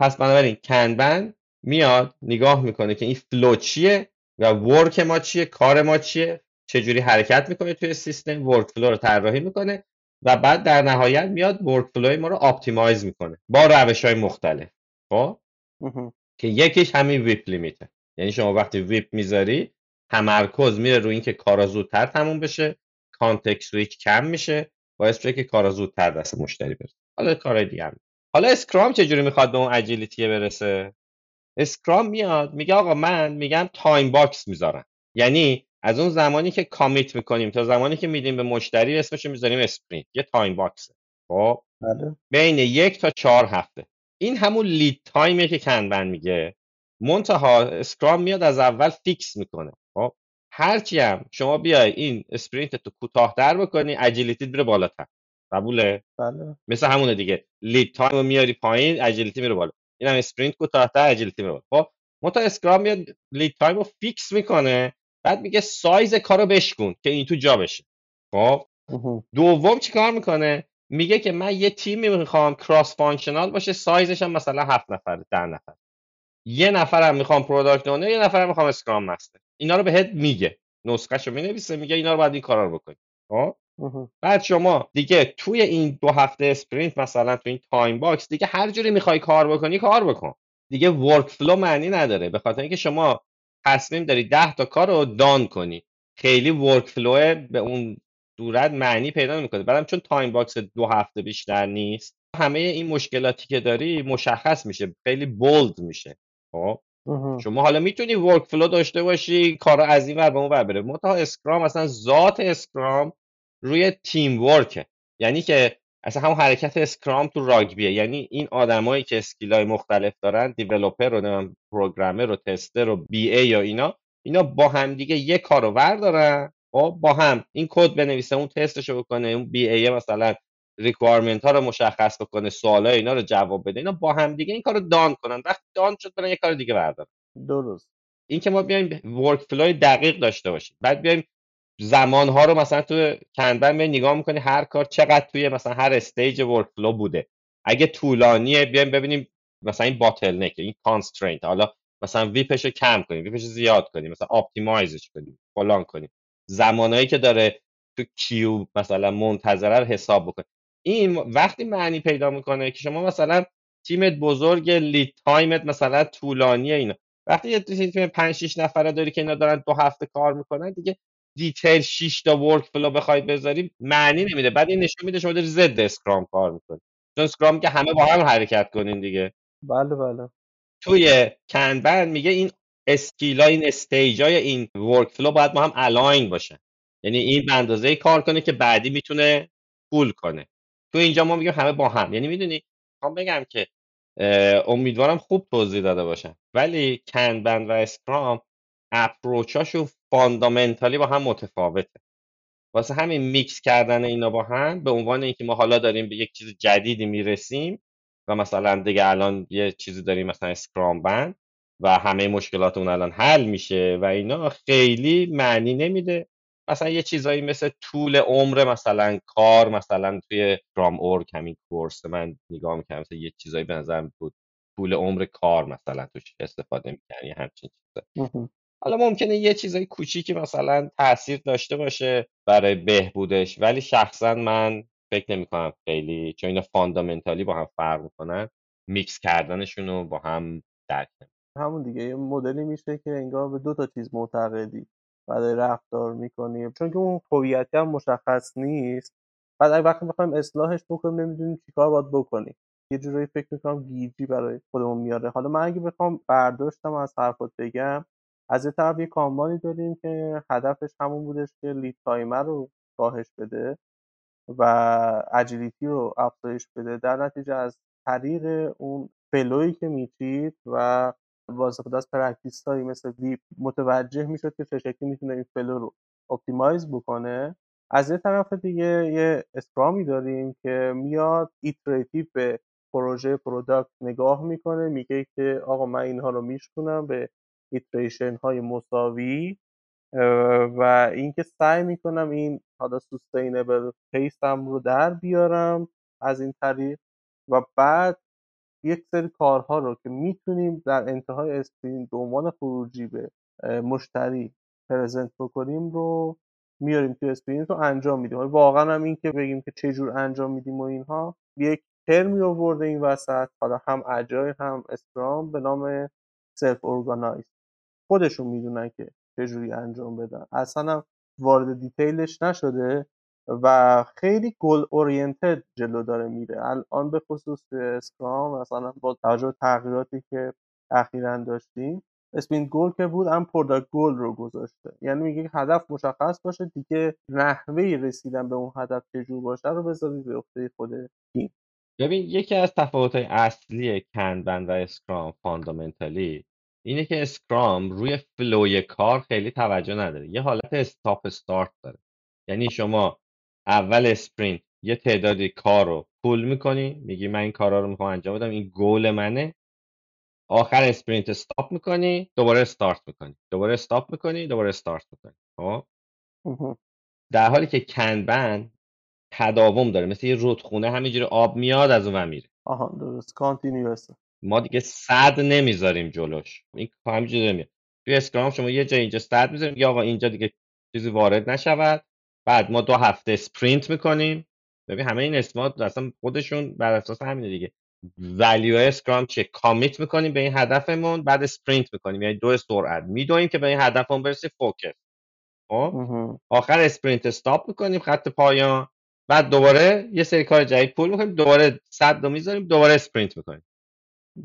پس بنابراین Kanban میاد نگاه می‌کنه که این flow چیه و work ما چیه کار ما چیه چجوری حرکت می‌کنه توی سیستم workflow رو طراحی می‌کنه و بعد در نهایت میاد workflow ی ما رو optimize می‌کنه با روش های مختلف. خب. که یکیش همین WIP limit ه یعنی شما وقتی WIP می‌ذاری تمرکز میره روی اینکه کارا زودتر تموم بشه context switch کم میشه باعث میشه که کارا زودتر دست مشتری برسه حالا کارهای دیگه هم. حالا Scrum چجوری می‌خواد به اون agility برسه؟ Scrum میاد میگه آقا من میگم time box می‌ذارم. یعنی از اون زمانی که commit می‌کنیم تا زمانی که میدیم به مشتری اسمش می‌ذاریم sprint. یه time box ه خب؟ بله. بین یک تا چهار هفته. این همون lead time یه که Kanban میگه. منتها Scrum میاد از اول fix می‌کنه. خب؟ هرچی هم. شما بیای این sprint تو کوتاهتر بکنی agility میره بالاتر. قبوله؟ بله. مثل همونه دیگه. lead time رو میاری پایین agility میره بالا. این هم sprint کوتاهتر agility بالا خب منتها Scrum میاد lead time رو fix می‌کنه بعد میگه سایز کارو بشکن که این تو جا بشه. خب. دوم چیکار می‌کنه؟ میگه که من یه تیمی می‌خوام cross-functional باشه سایزش هم مثلا هفت نفر ده نفر. یه نفرم می‌خوام product owner یه نفرم می‌خوام Scrum master اینا رو بهت میگه. نسخهشو می‌نویسه میگه اینا رو باید این کارا رو بکنی. خب بعد شما دیگه توی این دو هفته sprint مثلا توی این time box دیگه هر جوری می‌خوای کار بکنی کار بکن. دیگه workflow معنی نداره. به خاطر اینکه شما تصمیم داری 10 تا کار رو done کنی. خیلی workflow به اون صورت معنی پیدا نمی‌کنه. بعدم چون time box دو هفته بیشتر نیست همه این مشکلاتی که داری مشخص میشه. خیلی bold میشه. خب؟ شما حالا می‌تونی workflow داشته باشی کار از این ور به اون ور بره. منتها Scrum اصلا ذات Scrum روی teamwork ه. یعنی که اصلا همون حرکت Scrum تو راگبیه. یعنی این آدمایی که skill ای مختلف دارن developer رو programmer رو tester رو BA یا اینا اینا با هم دیگه یه کارو وردارن. خب با هم. این کد بنویسه اون تستشو بکنه اون BA مثلا requirement ها رو مشخص بکنه سوالای اینا رو جواب بده. اینا با هم دیگه این کارو done کنن. وقتی done شد برن یه کار دیگه بردارن درست. این که ما بیایم workflow ی دقیق داشته باشیم. بعد بیایم زمان ها رو مثلا تو Kanban می نگاه می‌کنی هر کار چقدر توی مثلا هر stage workflow بوده. اگه طولانیه بیایم ببینیم مثلا این bottleneck این constraint حالا مثلا WIP ش رو کم کنیم WIP ش زیاد کنیم مثلا optimize ش کنیم فلان کنیم. زمانایی که داره تو queue مثلا منتظره رو حساب بکنیم این وقتی معنی پیدا می‌کنه که شما مثلا تیمت بزرگ lead time ت مثلا طولانیه اینا. وقتی یه تیم 5 6 نفره داری که اینا دارن دو هفته کار می‌کنن دیگه detail 6 تا workflow بخوای بذاری معنی نمیده. بعد این نشون میده شما داری ضد Scrum کار می‌کنی چون Scrum که همه با هم حرکت کنین دیگه. بله بله. توی Kanban میگه این skill ا این stage ای این workflow باید با هم align باشن. یعنی این به اندازه کار کنه که بعدی می‌تونه pull کنه. تو اینجا ما میگیم همه با هم. یعنی می‌دونی می‌خوام بگم که امیدوارم خوب توضیح داده باشم ولی Kanban و Scrum approach اشون fundamentally با هم متفاوته. واسه همین میکس کردن اینا با هم به عنوان اینکه ما حالا داریم به یک چیز جدیدی می‌رسیم و مثلا دیگه الان یه چیزی داریم مثلا Scrumban و همه مشکلات اون الان حل میشه و اینا خیلی معنی نمیده. مثلا یه چیزایی مثل طول عمر مثلا کار مثلا توی کرام اورگ همین کورس من نگاه می‌کنم مثلا یه چیزایی به نظرم بود. طول عمر کار مثلا توش استفاده می‌کنی همچین چیزا. حالا ممکنه یه چیزای کوچیکی مثلا تاثیر داشته باشه برای بهبودش ولی شخصا من فکر نمی کنم خیلی چون اینا فاندامنتالی با هم فرق می‌کنن میکس کردنشون رو با هم درک همون دیگه یه مدلی میشه که انگار به دو تا چیز معتقدی برای رفتار می‌کنی. چون که اون هویتی هم مشخص نیست. بعد اگه وقتی می‌خوایم اصلاحش بکنیم نمی‌دونیم چیکار باید بکنیم. یه جورایی فکر می‌کنم گیجی برای خودمون میاره. حالا من اگه بخوام برداشتم از حرفات بگم از یه طرف یه کامبانی داریم که هدفش همون بودش که لید تایمر رو کاهش بده و اجیلیتی رو افزایش بده در نتیجه از طریق اون فلوی که میچید و با استفاده از practice هایی مثل WIP متوجه می‌شد که چه می‌تونه این flow رو optimize بکنه. از یه طرف دیگه یه Scrum ی داریم که میاد iterative به پروژه product نگاه می‌کنه میگه که آقا من اینها رو میشکنم به iteration های مساوی و اینکه سعی می‌کنم این حالا sustainable pace م رو در بیارم از این طریق و بعد یک سری کارها رو که می‌تونیم در انتهای sprint به عنوان خروجی به مشتری present بکنیم رو میاریم توی sprint رو انجام میدیم. واقعا هم این که بگیم که چه جور انجام میدیم و اینها یک ترمی آورده این وسط حالا هم اجای هم Scrum به نام self-organize خودشون می‌دونن که چجوری انجام بدن. اصلا وارد detail ش نشده و خیلی goal-oriented جلو داره میره. الان به خصوص Scrum مثلا با توجه تغییراتی که اخیرا داشتیم sprint goal که بود هم product goal رو گذاشته. یعنی میگه هدف مشخص باشه دیگه نحوه رسیدن به اون هدف چجور باشه رو بذارید به عهده خود تیم. ببین یکی از تفاوت اصلی Kanban و Scrum fundamentally اینه که Scrum روی flow ی کار خیلی توجه نداره. یه حالت stop start داره. یعنی شما اول sprint یه تعدادی کار رو pull می‌کنی میگی من این کارا رو می‌خوام انجام بدم این گول منه. آخر sprint stop می‌کنی دوباره استارت می‌کنی. دوباره stop می‌کنی دوباره استارت می‌کنی. خب؟ در حالی که Kanban تداوم داره. مثل یه رودخونه همینجوری آب میاد از اونور میره. آها درست. continuous ه ما دیگه سد نمی‌ذاریم جلوش. این همینجوری میاد توی Scrum شما یه جا اینجا سد می‌ذاریم یا آقا اینجا دیگه چیزی وارد نشود. بعد ما دو هفته sprint می‌کنیم. ببین همه این اسمات اصلا خودشون بر اساس همینه دیگه. value Scrum چیه؟ commit می‌کنیم به این هدفمون بعد sprint می‌کنیم. یعنی دوی سرعت میدویم که به این هدفمون برسیم focus خب؟ آخر sprint stop می‌کنیم خط پایان. بعد دوباره یه سری کار جدید pull می‌کنیم. دوباره سد رو می‌ذاریم دوباره sprint می‌کنیم.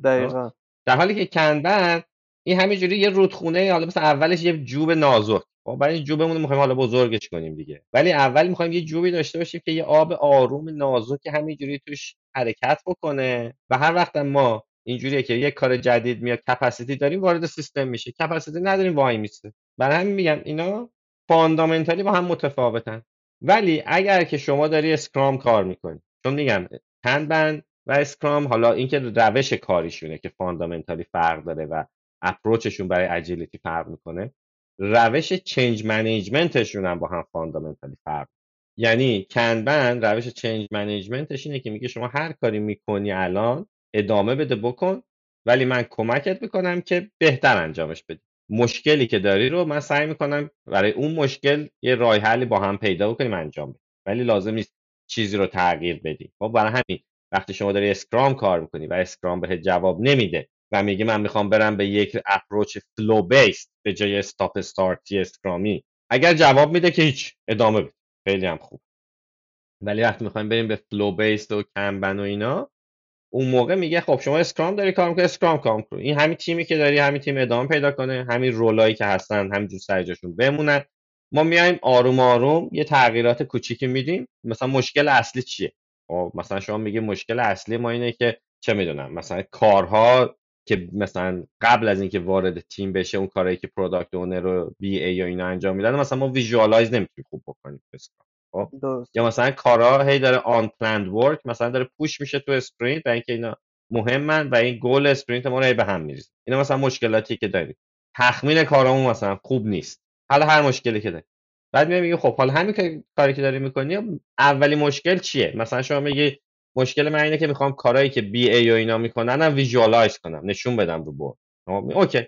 دقیقا. در حالی که کنبن این همینجوری یه رودخونه حالا مثلا اولش یه جوب نازک. خب برای این جوبمون می‌خوایم حالا بزرگش کنیم دیگه. ولی اول می‌خوایم یه جوبی داشته باشیم که یه آب آروم نازک همینجوری توش حرکت بکنه. و هر وقت ما اینجوریه که یه کار جدید میاد کپاسیتی داریم وارد سیستم میشه. کپاسیتی نداریم وای میسته برای همین میگم اینا فاندامنتالی با هم متفاوتن. ولی اگر که شما داری اسکرام کار می‌کنی چون میگم Kanban و Scrum حالا اینکه روش کاریشونه که fundamentally فرق داره و approach شون برای agility فرق می‌کنه روش change management شون هم با هم fundamentally فرق یعنی Kanban روش change management ش اینه که میگه شما هر کاری می‌کنی الان ادامه بده بکن ولی من کمکت می‌کنم که بهتر انجامش بدی. مشکلی که داری رو من سعی می‌کنم برای اون مشکل یه راه حلی با هم پیدا بکنیم انجام بدیم. ولی لازم نیست چیزی رو تغییر بدی خب برای همین وقتی شما داری Scrum کار می‌کنی و Scrum بهت جواب نمیده و میگه من می‌خوام برم به یک approach flow-based به جای stop start ی Scrum ی اگر جواب میده که هیچ ادامه بده. خیلی هم خوب. ولی وقتی می‌خوایم بریم به flow-based و Kanban و اینا اون موقع میگه خب شما Scrum داری کار می‌کنی Scrum کار کن این همین تیمی که داری همین تیم ادامه پیدا کنه همین role ایی که هستن همینجور سر جاشون بمونن. ما میایم آروم آروم یه تغییرات کوچیکی میدیم. مثلا مشکل اصلی چیه؟ مثلا شما میگه مشکل اصلی ما اینه که چه می‌دونم مثلا کارها که مثلا قبل از اینکه وارد تیم بشه اون کارهایی که product owner رو BA یا اینا انجام میدن مثلا ما visualize نمی‌تونیم خوب بکنیم خب؟ یا مثلا کارا هی داره unplanned work مثلا داره push میشه تو sprint و اینکه اینا مهمن و این goal sprint ما رو به هم میریزه. اینا مثلا مشکلاتی که داریم. تخمین کارامون مثلا خوب نیست. حالا هر مشکلی که داری بعد میگه خب حالا همین کاری که داری می‌کنی اولی مشکل چیه؟ مثلا شما میگی مشکل من اینه که می‌خوام کارهایی که BA و اینا می‌کنن هم visualize کنم نشون بدم رو board خب، okay.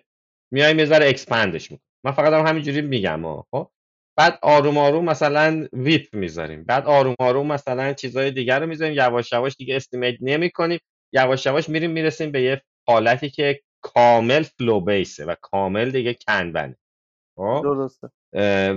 میایم یه ذره expand ش می‌کنم. من فقط هم همینجوری میگم خب؟ بعد آروم آروم مثلا WIP می‌ذاریم. بعد آروم آروم مثلا چیزهای دیگر رو می‌ذاریم. یواش یواش دیگه estimate نمی‌کنیم. یواش یواش میریم می‌رسیم به یه حالتی که کامل flow-base ه و کامل دیگه Kanban ه خب؟ درسته.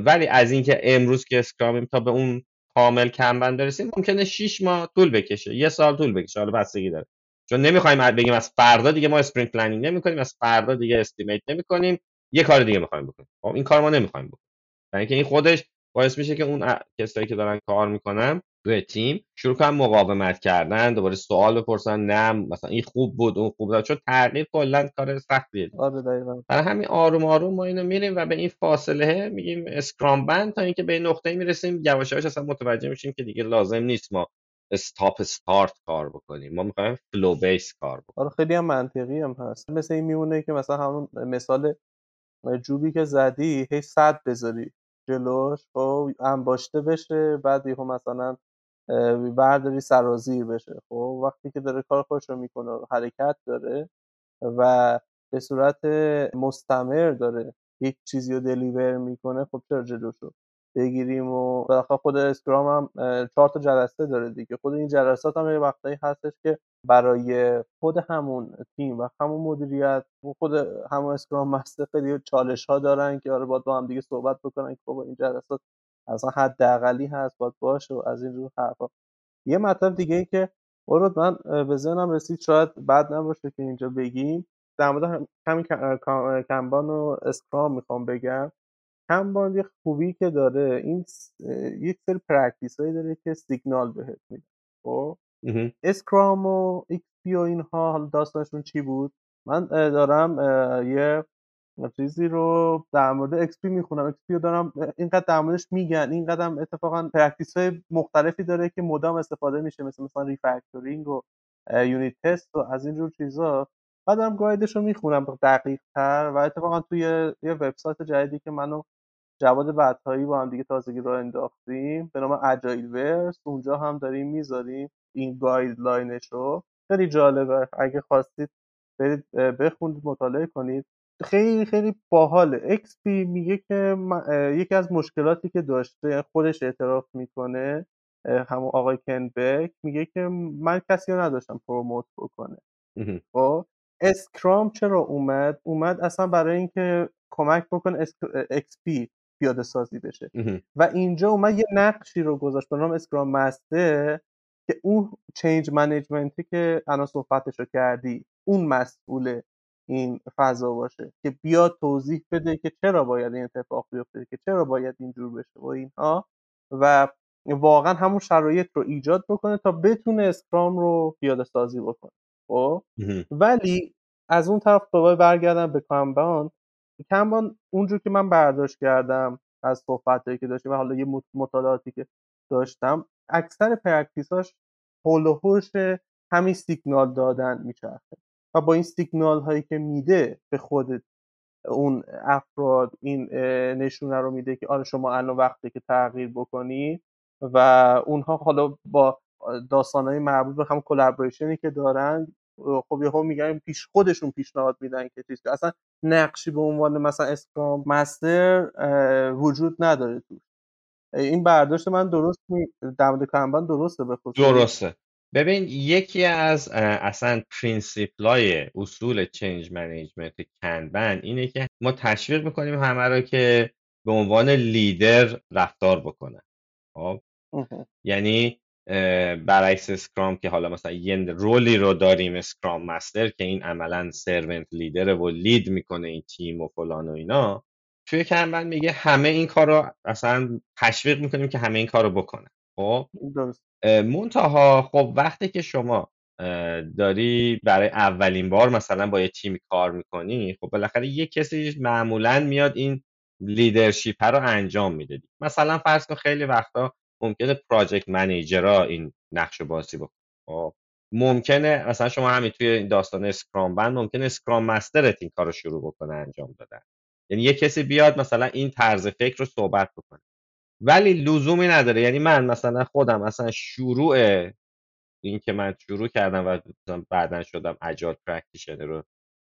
ولی از اینکه امروز که Scrum یم تا به اون کامل Kanban برسیم ممکنه 6 ماه طول بکشه یه سال طول بکشه حالا بستگی داره. چون نمی‌خوایم بگیم از فردا دیگه ما sprint planning نمی‌کنیم از فردا دیگه estimate نمی‌کنیم یه کار دیگه می‌خوایم بکنیم. خب این کار ما نمی‌خوایم بکنیم. اینکه این خودش باعث میشه که اون کسایی که دارن کار می‌کنن روی تیم شروع کنن مقاومت کردن دوباره سوال بپرسن نه مثلا این خوب بود اون خوب بود. چون تغییر کلا کار سختیه. آره دقیقاً. برای همین آروم آروم ما اینو میریم و به این فاصله میگیم Scrumban تا اینکه به نقطه می‌رسیم یواش یواش اصلا متوجه میشیم که دیگه لازم نیست ما stop start کار بکنیم. ما می‌خوایم flow-base کار بکنیم. آره خیلی هم منطقی هم هست. مثل این میمونه که مثلا همون مثال جوبی که زدی هی سد بذاری جلوش خب انباشته بشه بعد یهو مثلا برداری سرازیر بشه. خب وقتی که داره کار خودش رو می‌کنه حرکت داره و به صورت مستمر داره یک چیزی رو دلیور می‌کنه خب چرا جلوشو بگیریم و بالاخره خود اسکرام هم چهار تا جلسه داره دیگه. خود این جلسات هم یه وقتایی هستش که برای خود همون تیم و همون مدیریت و خود همون اسکرام مستر خیلی چالش ها دارن که آره باید با هم دیگه صحبت بکنن که بابا این جلسات اصلا حداقلی هست باید باشه و از این رو حرفا. یه مطلب دیگه ای که ورود من به ذهنم رسید شاید بد نباشه که اینجا بگیم. در مورد همین Kanban و Scrum می‌خوام بگم. Kanban یه خوبی که داره این یک سری practice هایی داره که سیگنال بهت میده. خب؟ Scrum و XP و اینها حالا داستانشون چی بود؟ من دارم یه چیزی رو در مورد XP می‌خونم. XP رو دارم اینقدر در موردش میگن اینقدر هم اتفاقا practice های مختلفی داره که مدام استفاده میشه مثل مثلا refactoring و unit test و از اینجور چیزا. بعدم guide ش رو می‌خونم دقیق تر و اتفاقا توی یه وبسایت جدیدی که منو جواد بعدهایی با هم دیگه تازگی راه انداختیم به نام Agileverse اونجا هم داریم می‌ذاریم این guideline ش رو خیلی جالبه. اگه خواستید برید بخونید مطالعه کنید. خیلی خیلی باحاله XP میگه که یکی از مشکلاتی که داشته خودش اعتراف می‌کنه همون آقای Kent Beck میگه که من کسی رو نداشتم promote بکنه. خب؟ Scrum چرا اومد؟ اومد اصلا برای اینکه کمک بکنه XP پیاده سازی بشه. و اینجا اومد یه نقشی رو گذاشت به نام Scrum master که اون change management ی که الان صحبتش رو کردی اون مسئول این فضا باشه که بیاد توضیح بده که چرا باید این اتفاق بیفته که چرا باید اینجور بشه و اینها و واقعا همون شرایط رو ایجاد بکنه تا بتونه اسکرام رو پیاده سازی بکنه خب؟ ولی از اون طرف دوباره برگردم به کامبان کمبان اونجور که من برداشت کردم از صحبت که داشتیم و حالا یه مطالعاتی که داشتم اکثر پرکتیساش هول و همین سیگنال دادن میچرخه. و با این سیگنال هایی که میده به خود اون افراد این نشونه رو میده که آره شما الان وقتی که تغییر بکنی و اونها حالا با داستان های مربوط به هم کلابریشنی که دارن خب یهو میگن پیش خودشون پیشنهاد میدن که چیز اصلا نقشی به عنوان مثلا اسکرام مستر وجود نداره تو این برداشت من درست می در مورد درسته به درسته. ببین یکی از اصلا پرینسیپلای اصول چنج منیجمنت کنبن اینه که ما تشویق می‌کنیم همه رو که به عنوان لیدر رفتار بکنن. خب؟ یعنی برعکس اسکرام که حالا مثلا یه رولی رو داریم اسکرام مستر که این عملا سرونت لیدره و لید می‌کنه این تیم و فلان و اینا توی کنبن میگه همه این کار رو اصلا تشویق می‌کنیم که همه این کار رو بکنن. خب منتها خب وقتی که شما داری برای اولین بار مثلا با یه تیم کار می‌کنی خب بالاخره یه کسی معمولا میاد این leadership رو انجام میده مثلا فرض کن خیلی وقتا ممکنه project manager ها این نقش بازی بکنه خب ممکنه مثلا شما همین توی این داستان Scrumban ممکنه Scrum master ت این کار رو شروع بکنه انجام دادن. یعنی یه کسی بیاد مثلا این طرز فکر رو صحبت بکنه. ولی لزومی نداره. یعنی من مثلا خودم مثلا شروع این که من شروع کردم و بعدا شدم agile practitioner و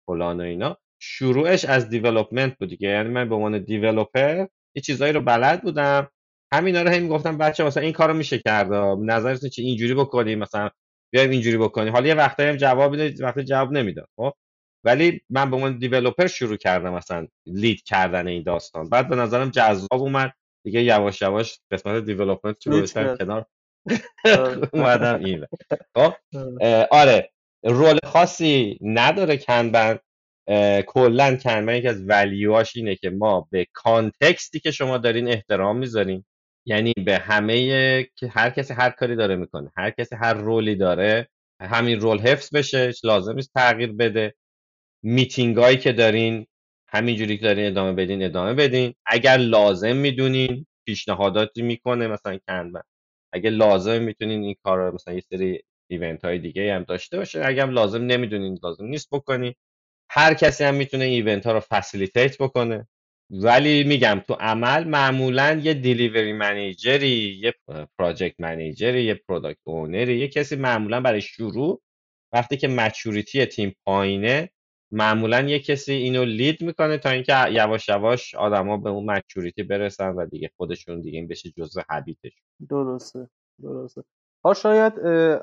فلان و اینا شروعش از development بود دیگه. یعنی من به عنوان developer یه چیزایی رو بلد بودم. همینا رو هم گفتم بچه مثلا این کارو میشه کرد؟ نظرتون چه اینجوری بکنیم مثلا بیایم اینجوری بکنیم. حالا یه وقتایی هم جواب میده وقتی جواب نمی‌داد خب؟ ولی من به عنوان developer شروع کردم مثلا lead کردن این داستان. بعد به نظرم جذاب اومد. دیگه یواش یواش قسمت development رو گذاشتم کنار آره. اومدم این خب آره. رول خاصی نداره کنبن کلا کنبن یکی از ولیوهاش اینه که ما به کانتکستی که شما دارین احترام می‌ذاریم. یعنی به همه که هر کسی هر کاری داره می‌کنه. هر کسی هر رولی داره. همین رول حفظ بشه لازم نیست تغییر بده. میتینگ هایی که دارین همینجوری که دارین ادامه بدین ادامه بدین. اگر لازم می‌دونین پیشنهاداتی می‌کنه مثلا کنبن اگر لازم می‌تونین این کار رو مثلا یه سری event های دیگه هم داشته باشه اگر لازم نمی‌دونین لازم نیست بکنین. هر کسی هم می‌تونه event ها رو facilitate بکنه. ولی میگم تو عمل معمولا یه delivery manager ی یه project manager ی یه product owner ی یه کسی معمولا برای شروع وقتی که maturity تیم پایینه معمولا یه کسی اینو lead می‌کنه تا اینکه یواش یواش آدما به اون maturity برسن و دیگه خودشون دیگه این بشه جزء habit ش درسته درسته. ها شاید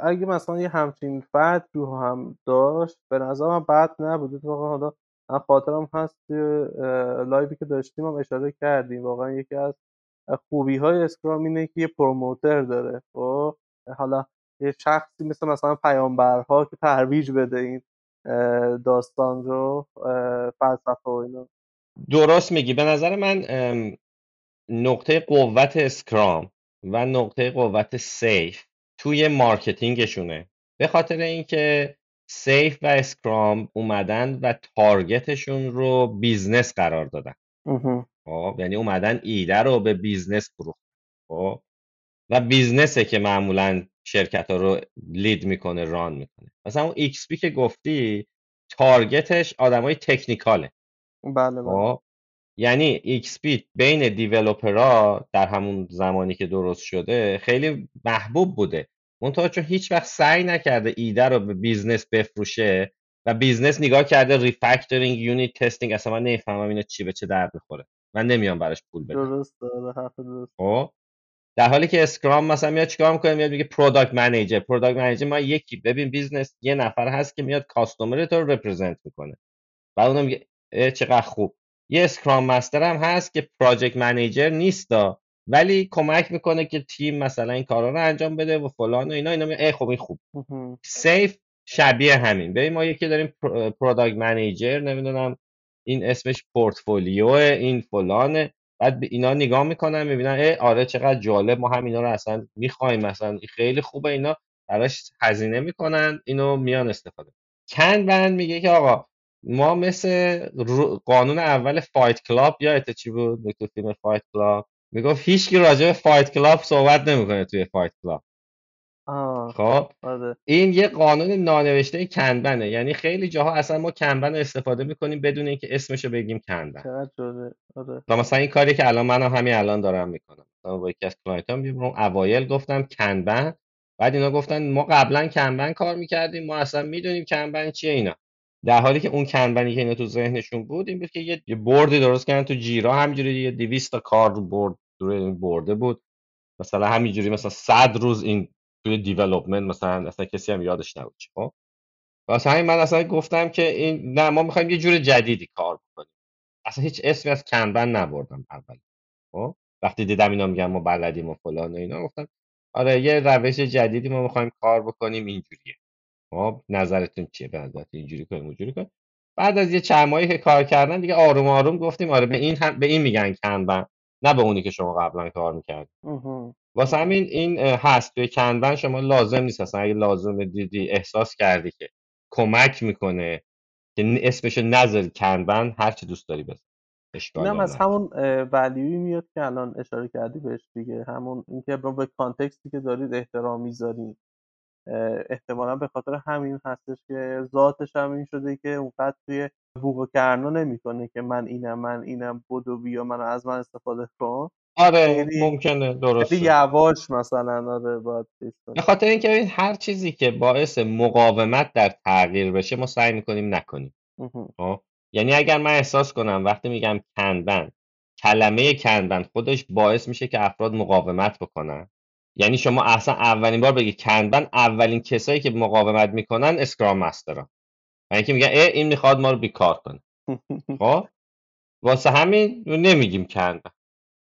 اگه مثلا یه همچین فرد رو هم داشت به نظر من بد نبود. واقعا حالا من خاطرم هست live ی که داشتیم هم اشاره کردیم. واقعا یکی از خوبی های Scrum اینه که یه promoter داره. خب حالا یه شخصی مثل مثلا پیامبرها که ترویج بده این داستان رو فلسفه و اینا. درست میگی. به نظر من نقطه قوت Scrum و نقطه قوت SAFe توی marketing شونه. به خاطر اینکه SAFe و Scrum اومدن و target شون رو business قرار دادن. خب یعنی اومدن ایده رو به business فروختن. خب و business ه که معمولا شرکت ها رو lead می‌کنه run می‌کنه. مثلا اون XP که گفتی target ش آدمای technical ه. بله بله. خب؟ یعنی XP بین developer ا در همون زمانی که درست شده خیلی محبوب بوده. منتها چون هیچ وقت سعی نکرده ایده رو به business بفروشه و business نگاه کرده refactoring unit testing اصلا من نمی‌فهمم اینا چی به چه درد می‌خوره. من نمیام براش پول بدم. درست حرف درست خب؟ در حالی که Scrum مثلا میاد چیکار می‌کنه؟ میاد میگه product manager product manager ما یکی ببین business یه نفر هست که میاد customer تو رو represent می‌کنه. بعد اونم میگه چقدر خوب. یه Scrum master هم هست که project manager نیستا ولی کمک می‌کنه که تیم مثلا این کارا رو انجام بده و فلان و اینا. اینا ای خب این خوب. SAFe شبیه همین. ببین ما یکی داریم product manager نمی‌دونم این اسمش پورتفولیو این فلانه. بعد به اینا نگاه می‌کنن می‌بینن ای آره چقدر جالب ما هم اینا رو اصلا می‌خوایم مثلا خیلی خوبه اینا. براش هزینه می‌کنن اینو میان استفاده. Kanban میگه که آقا ما مثل قانون اول Fight Club یادت چی بود؟ تو فیلم Fight Club می‌گفت هیچکی راجع به Fight Club صحبت نمی‌کنه توی Fight Club آه خب. آره. این یه قانون نانوشته Kanban ه. یعنی خیلی جاها اصلا ما Kanban رو استفاده می‌کنیم بدون اینکه اسمشو بگیم Kanban. چقدر جالب آره. و مثلا این کاری که الان من همین الان دارم می‌کنم. مثلا با یکی از client هم اون اوایل گفتم Kanban. بعد اینا گفتن ما قبلا کنبن کار می‌کردیم. ما اصلا می‌دونیم کنبن چیه اینا. در حالی که اون کنبنی که اینا تو ذهنشون بود این بود که یه, بردی درست کردن تو جیرا. همینجوری یه 200 تا کار رو برد روی این برده بود. مثلا همینجوری مثلا 100 روز این توی دیولپمنت مثلا اصلا کسی هم یادش نبود خب؟ واسه همین من اصلا گفتم که این نه ما می‌خوایم یه جور جدیدی کار بکنیم. اصلا هیچ اسمی از کنبن نبردم اول. خب؟ وقتی دیدم اینا میگن ما بلدیم و فلان و اینا گفتم آره یه روش جدیدی ما می‌خوایم کار بکنیم اینجوریه. خب؟ نظرتون چیه؟ به نظرت اینجوری کنیم اونجوری کنیم. بعد از یه چند ماهی که کار کردن دیگه آروم آروم گفتیم آره به این هم به این میگن کنبن نه به اونی که شما قبلا کار می‌کرد مهم. واسه همین این هست. توی کنبن شما لازم نیست اصلا اگه لازم دیدی احساس کردی که کمک می‌کنه که ن- اسمشو نذاری. کنبن هر چی دوست داری اشکال اینم هم از همون ولیوی میاد که الان اشاره کردی بهش دیگه. همون اینکه به کانتکستی که دارید احترام می‌ذارین. احتمالا به خاطر همین هستش که ذاتش هم این شده که اونقدر توی بوق و کرنا نمی‌کنه که من اینم من اینم بدو بیا منو از من استفاده کن. آره خیلی ممکنه خیلی درسته یواش مثلا آره باید به خاطر اینکه ببین هر چیزی که باعث مقاومت در تغییر بشه ما سعی می‌کنیم نکنیم. خب؟ یعنی اگر من احساس کنم وقتی میگم کنبن کلمه کنبن خودش باعث میشه که افراد مقاومت بکنن. یعنی شما اصلا اولین بار بگی کنبن اولین کسایی که مقاومت می‌کنن اسکرام مسترن و اینکه میگن اه این می‌خواد ما رو بیکار کنه. خب؟ واسه همین نمیگیم کنبن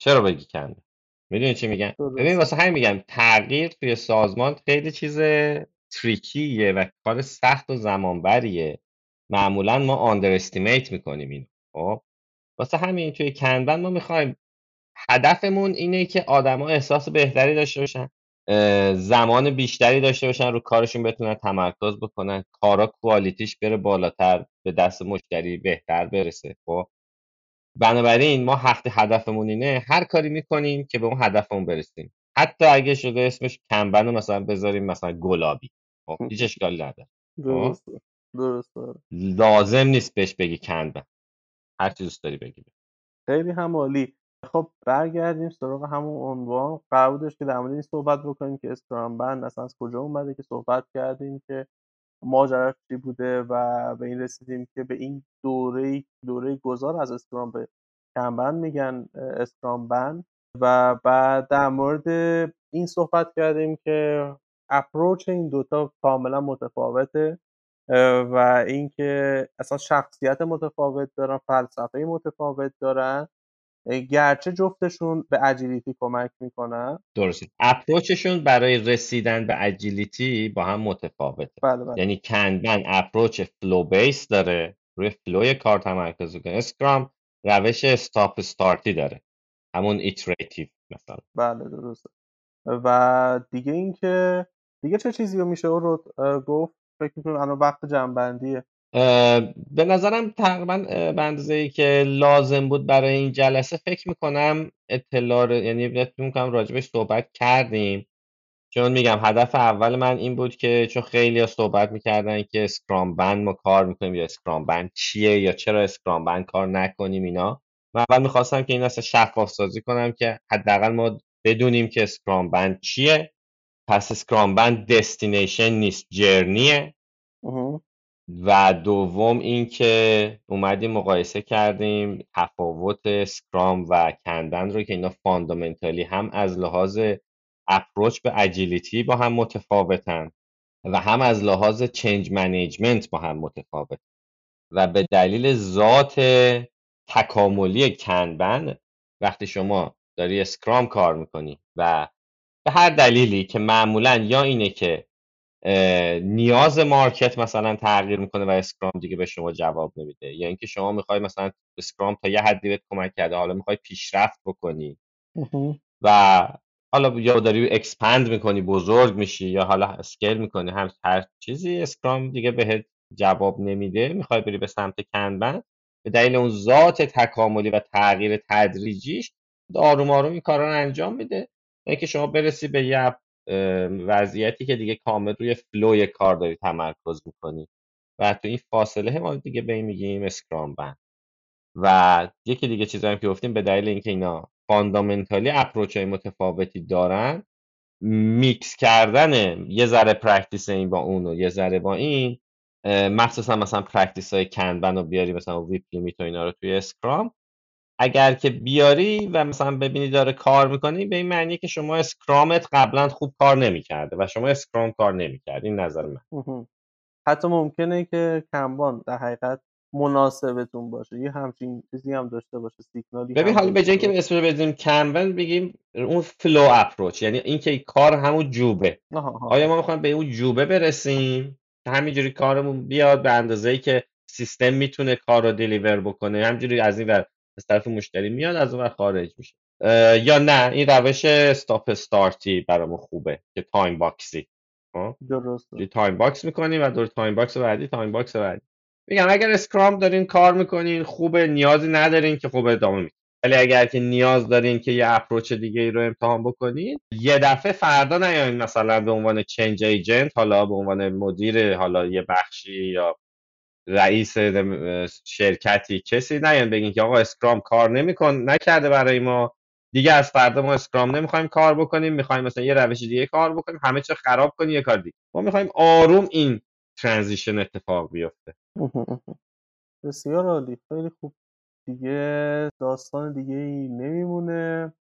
چرا بگی کنبن می‌دونی چی میگم؟ ببین واسه همین میگم تغییر توی سازمان خیلی چیز تریکیه و کار سخت و زمانبریه. معمولا ما آندر استیمیت می‌کنیم این خب؟ واسه همین توی کنبن ما می‌خوایم هدفمون اینه که آدما احساس بهتری داشته باشن زمان بیشتری داشته باشن رو کارشون بتونن تمرکز بکنن کارا کوالیتیش بره بالاتر به دست مشتری بهتر برسه خب؟ بنابراین ما وقتی هدفمون اینه هر کاری می‌کنیم که به اون هدفمون برسیم. حتی اگه شده اسمش کنبن رو مثلا بذاریم مثلا گلابی. خب هیچ اشکالی نداره. خب؟ درسته درسته آره. لازم نیست بهش بگی کنبن هر چی دوست داری بگی. خیلی هم عالی خب برگردیم سراغ همون عنوان. قرار بودش که در مورد این صحبت بکنیم که اسکرام بند اصلا از کجا اومده که صحبت کردیم که ماجراش چی بوده و به این رسیدیم که به این دوره دوره گذار از اسکرام به Kanban میگن Scrumban. و بعد در مورد این صحبت کردیم که approach این دوتا کاملا متفاوته و اینکه اصلا شخصیت متفاوت دارن فلسفه متفاوت دارن. گرچه جفتشون به agility کمک می‌کنن. درسته. approach شون برای رسیدن به agility با هم متفاوته. بله بله. یعنی Kanban approach flow base داره روی flow ی کار تمرکز می‌کنه. Scrum روش stop start ی داره. همون iterative مثلا. بله درسته. و دیگه اینکه دیگه چه چیزی رو میشه رو اه، گفت فکر می‌کنم الان وقت جمع‌بندیه به نظرم تقریبا به اندازه ای که لازم بود برای این جلسه فکر می‌کنم اطلاع یعنی فکر می‌کنم راجبش صحبت کردیم. چون میگم هدف اول من این بود که چون خیلی ها صحبت می‌کردن که Scrumban ما کار می‌کنیم یا Scrumban چیه یا چرا Scrumban کار نکنیم اینا. من اول می‌خواستم که این اصلا شفاف سازی کنم که حداقل ما بدونیم که Scrumban چیه. پس Scrumban destination نیست journey ه. و دوم اینکه اومدیم مقایسه کردیم تفاوت Scrum و Kanban رو که اینا fundamentally هم از لحاظ approach به agility با هم متفاوتن و هم از لحاظ change management با هم متفاوت و به دلیل ذات تکاملی Kanban وقتی شما داری Scrum کار می‌کنی و به هر دلیلی که معمولا یا اینه که نیاز market مثلا تغییر می‌کنه و Scrum دیگه به شما جواب نمیده. یا اینکه شما می‌خوای مثلا Scrum تا یه حدی بهت کمک کرده حالا می‌خوای پیشرفت بکنی و حالا یا داری expand می‌کنی بزرگ میشی یا حالا scale می‌کنی هم هر چیزی Scrum دیگه بهت جواب نمیده می‌خوای بری به سمت کنبن به دلیل اون ذات تکاملی و تغییر تدریجیش آروم آروم این کارا رو انجام میده. اینکه شما برسی به یه وضعیتی که دیگه کامل روی فلوی کار داری تمرکز می‌کنی. و تو این فاصله ما دیگه به این میگیم اسکرام بند. و یکی دیگه چیزایی که گفتیم به دلیل اینکه اینا فاندامنتالی اپروچ های متفاوتی دارن میکس کردن یه ذره practice این با اون و یه ذره با این مخصوصا مثلا practice های Kanban رو بیاری مثلا WIP limit و اینا رو توی Scrum اگر که بیاری و مثلا ببینی داره کار می‌کنی به این معنی که شما Scrum ت قبلا خوب کار نمی‌کرده و شما Scrum کار نمی‌کرد این نظر من. حتی ممکنه که Kanban در حقیقت مناسبتون باشه. یه همچین چیزی هم داشته باشه سیگنالی ببین حالا به جای که اسمش بدیم Kanban بگیم اون flow approach یعنی اینکه کار همون جوبه. آیا ما می‌خوایم به اون جوبه برسیم؟ که همینجوری کارمون بیاد به اندازه ای که سیستم می‌تونه کار رو deliver بکنه. همینجوری از این ور از طرف مشتری میاد از اون خارج میشه. یا نه این روش stop start ی برامون خوبه که time box ی درست time box می‌کنیم و دور time box بعدی time box بعدی. میگم اگر Scrum دارین کار می‌کنین خوبه نیازی ندارین که خوب ادامه میدین. ولی اگر که نیاز دارین که یه approach دیگه ای رو امتحان بکنین یه دفعه فردا نیاین مثلا به عنوان change agent حالا به عنوان مدیر حالا یه بخشی یا رئیس شرکتی کسی نیان بگین که آقا Scrum کار نمیکن نکرده برای ما. دیگه از فردا ما Scrum نمی‌خوایم کار بکنیم می‌خوایم مثلا یه روش دیگه کار بکنیم همه چی خراب کنیم یه کار دیگه. ما می‌خوایم آروم این transition اتفاق بیفته. بسیار عالی. خیلی خوب. دیگه داستان دیگه ای نمیمونه.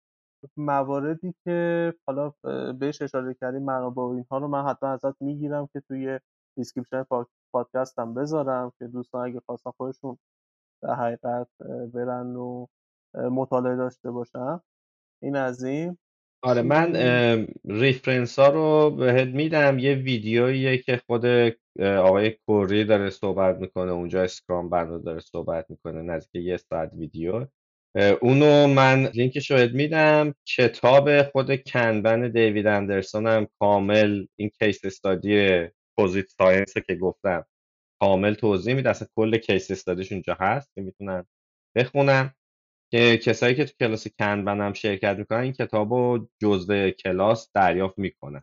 مواردی که حالا بهش اشاره کردیم منابع اینها رو من حتما ازت می‌گیرم که توی description پادکستم بذارم که دوستان اگه خواستن خودشون در حقیقت برن و مطالعه داشته باشن. این از این. آره من reference ها رو بهت میدم. یه ویدیوییه که خود آقای کوری داره صحبت می‌کنه. اونجا Scrumban داره صحبت می‌کنه نزدیک یه ساعت ویدیو. اونو من لینکش رو میدم. کتاب خود Kanban دیوید اندرسون هم کامل. این case study Posit Science که گفتم. کامل توضیح میده. اصلا کل case study ش اونجا هست که می‌تونن بخونن. که کسایی که تو کلاس Kanban هم شرکت می‌کنن این کتاب رو جزء کلاس دریافت می‌کنن.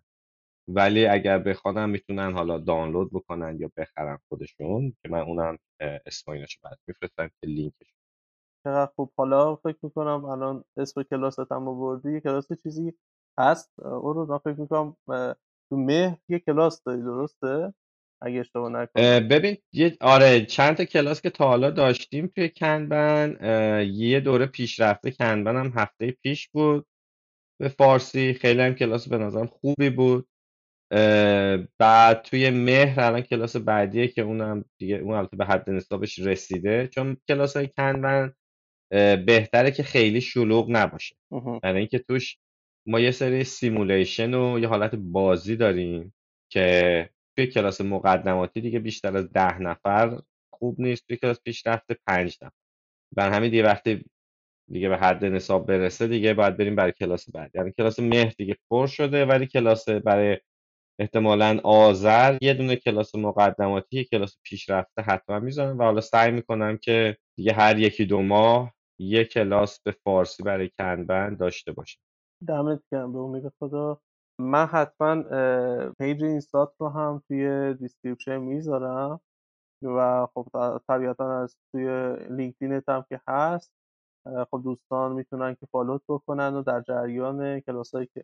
ولی اگر بخوانم می‌تونن حالا دانلود بکنن یا بخرن خودشون که من اونم اسماینش بعد میفرستم که لینکش. چقدر خوب. حالا فکر می‌کنم الان اسم کلاست هم آوردی. کلاس چیزی هست؟ او رو فکر می‌کنم تو مهر یه کلاس داری درسته؟ اگه اشتباه نکنم. ببین یه آره چند تا کلاس که تا حالا داشتیم توی کنبن یه دوره پیشرفته کنبن هم هفته پیش بود. به فارسی خیلی هم کلاس به نظرم خوبی بود. بعد توی مهر الان کلاس بعدیه که اونم دیگه اون البته به حد نصابش رسیده. چون کلاس های Kanban بهتره که خیلی شلوغ نباشه. برای اینکه توش ما یه سری simulation و یه حالت بازی داریم که توی کلاس مقدماتی دیگه بیشتر از ده نفر خوب نیست توی کلاس پیشرفته پنج نفر. بر همین دیگه وقتی دیگه به حد نصاب برسه دیگه باید بریم برای کلاس بعد. یعنی کلاس مهر دیگه پر شده ولی کلاس برای احتمالا آذر یه دونه کلاس مقدماتی یه کلاس پیشرفته حتما می‌ذارم و حالا سعی می‌کنم که دیگه هر یکی دو ماه یه کلاس به فارسی برای Kanban داشته باشیم دمت گرم به امید خدا. من حتما page اینستات رو هم توی description می‌ذارم و خب طبیعتا از توی لینکدینت هم که هست خب دوستان می‌تونن که follow ت بکنن و در جریان کلاسایی که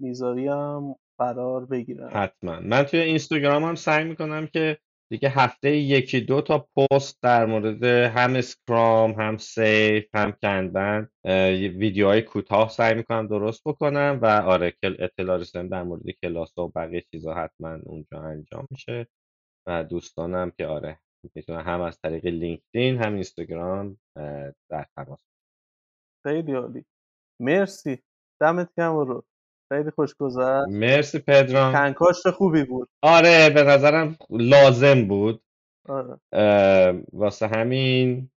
می‌ذاری هم قرار بگیرن. حتما. من توی اینستاگرام هم سعی می‌کنم که دیگه هفته یکی دو تا پست در مورد هم Scrum هم SAFe هم Kanban ویدیوهای کوتاه سعی می‌کنم درست بکنم و آره اطلاع رسانیم در مورد کلاس و بقیه چیزا حتما اونجا انجام میشه و دوستانم که آره می‌تونن هم از طریق لینکدین هم اینستاگرام در تماس خیلی عالی. مرسی. دمت گرم رو خیلی خوش گذشت مرسی پدرام. کنکاشت خوبی بود؟ آره به نظرم لازم بود. آره. واسه همین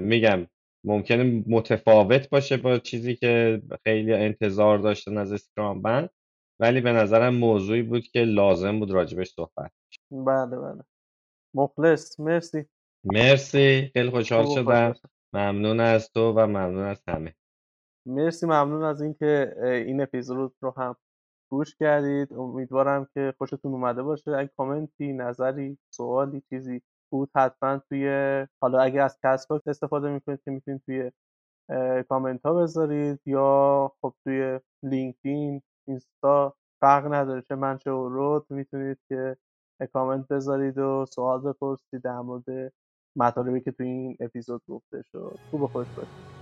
میگم ممکنه متفاوت باشه با چیزی که خیلی انتظار داشتن از اسکرام بند ولی به نظرم موضوعی بود که لازم بود راجبش صحبت بله بله. مخلص. مرسی. مرسی. خیلی خوشحال شدم. ممنون از تو و ممنون از همه. مرسی ممنون از اینکه این اپیزود رو هم گوش کردید. امیدوارم که خوشتون اومده باشه. اگه کامنتی نظری سوالی چیزی بود حتما توی حالا اگه از کسب استفاده می‌کنید که می‌تونید توی کامنت ها بذارید یا خب توی لینکدین اینستا فرق نداره چه من چه رود می‌تونید که کامنت بذارید و سوال بپرسید در مورد مطالبی که توی این اپیزود گفته شد. خوب خوش باشید.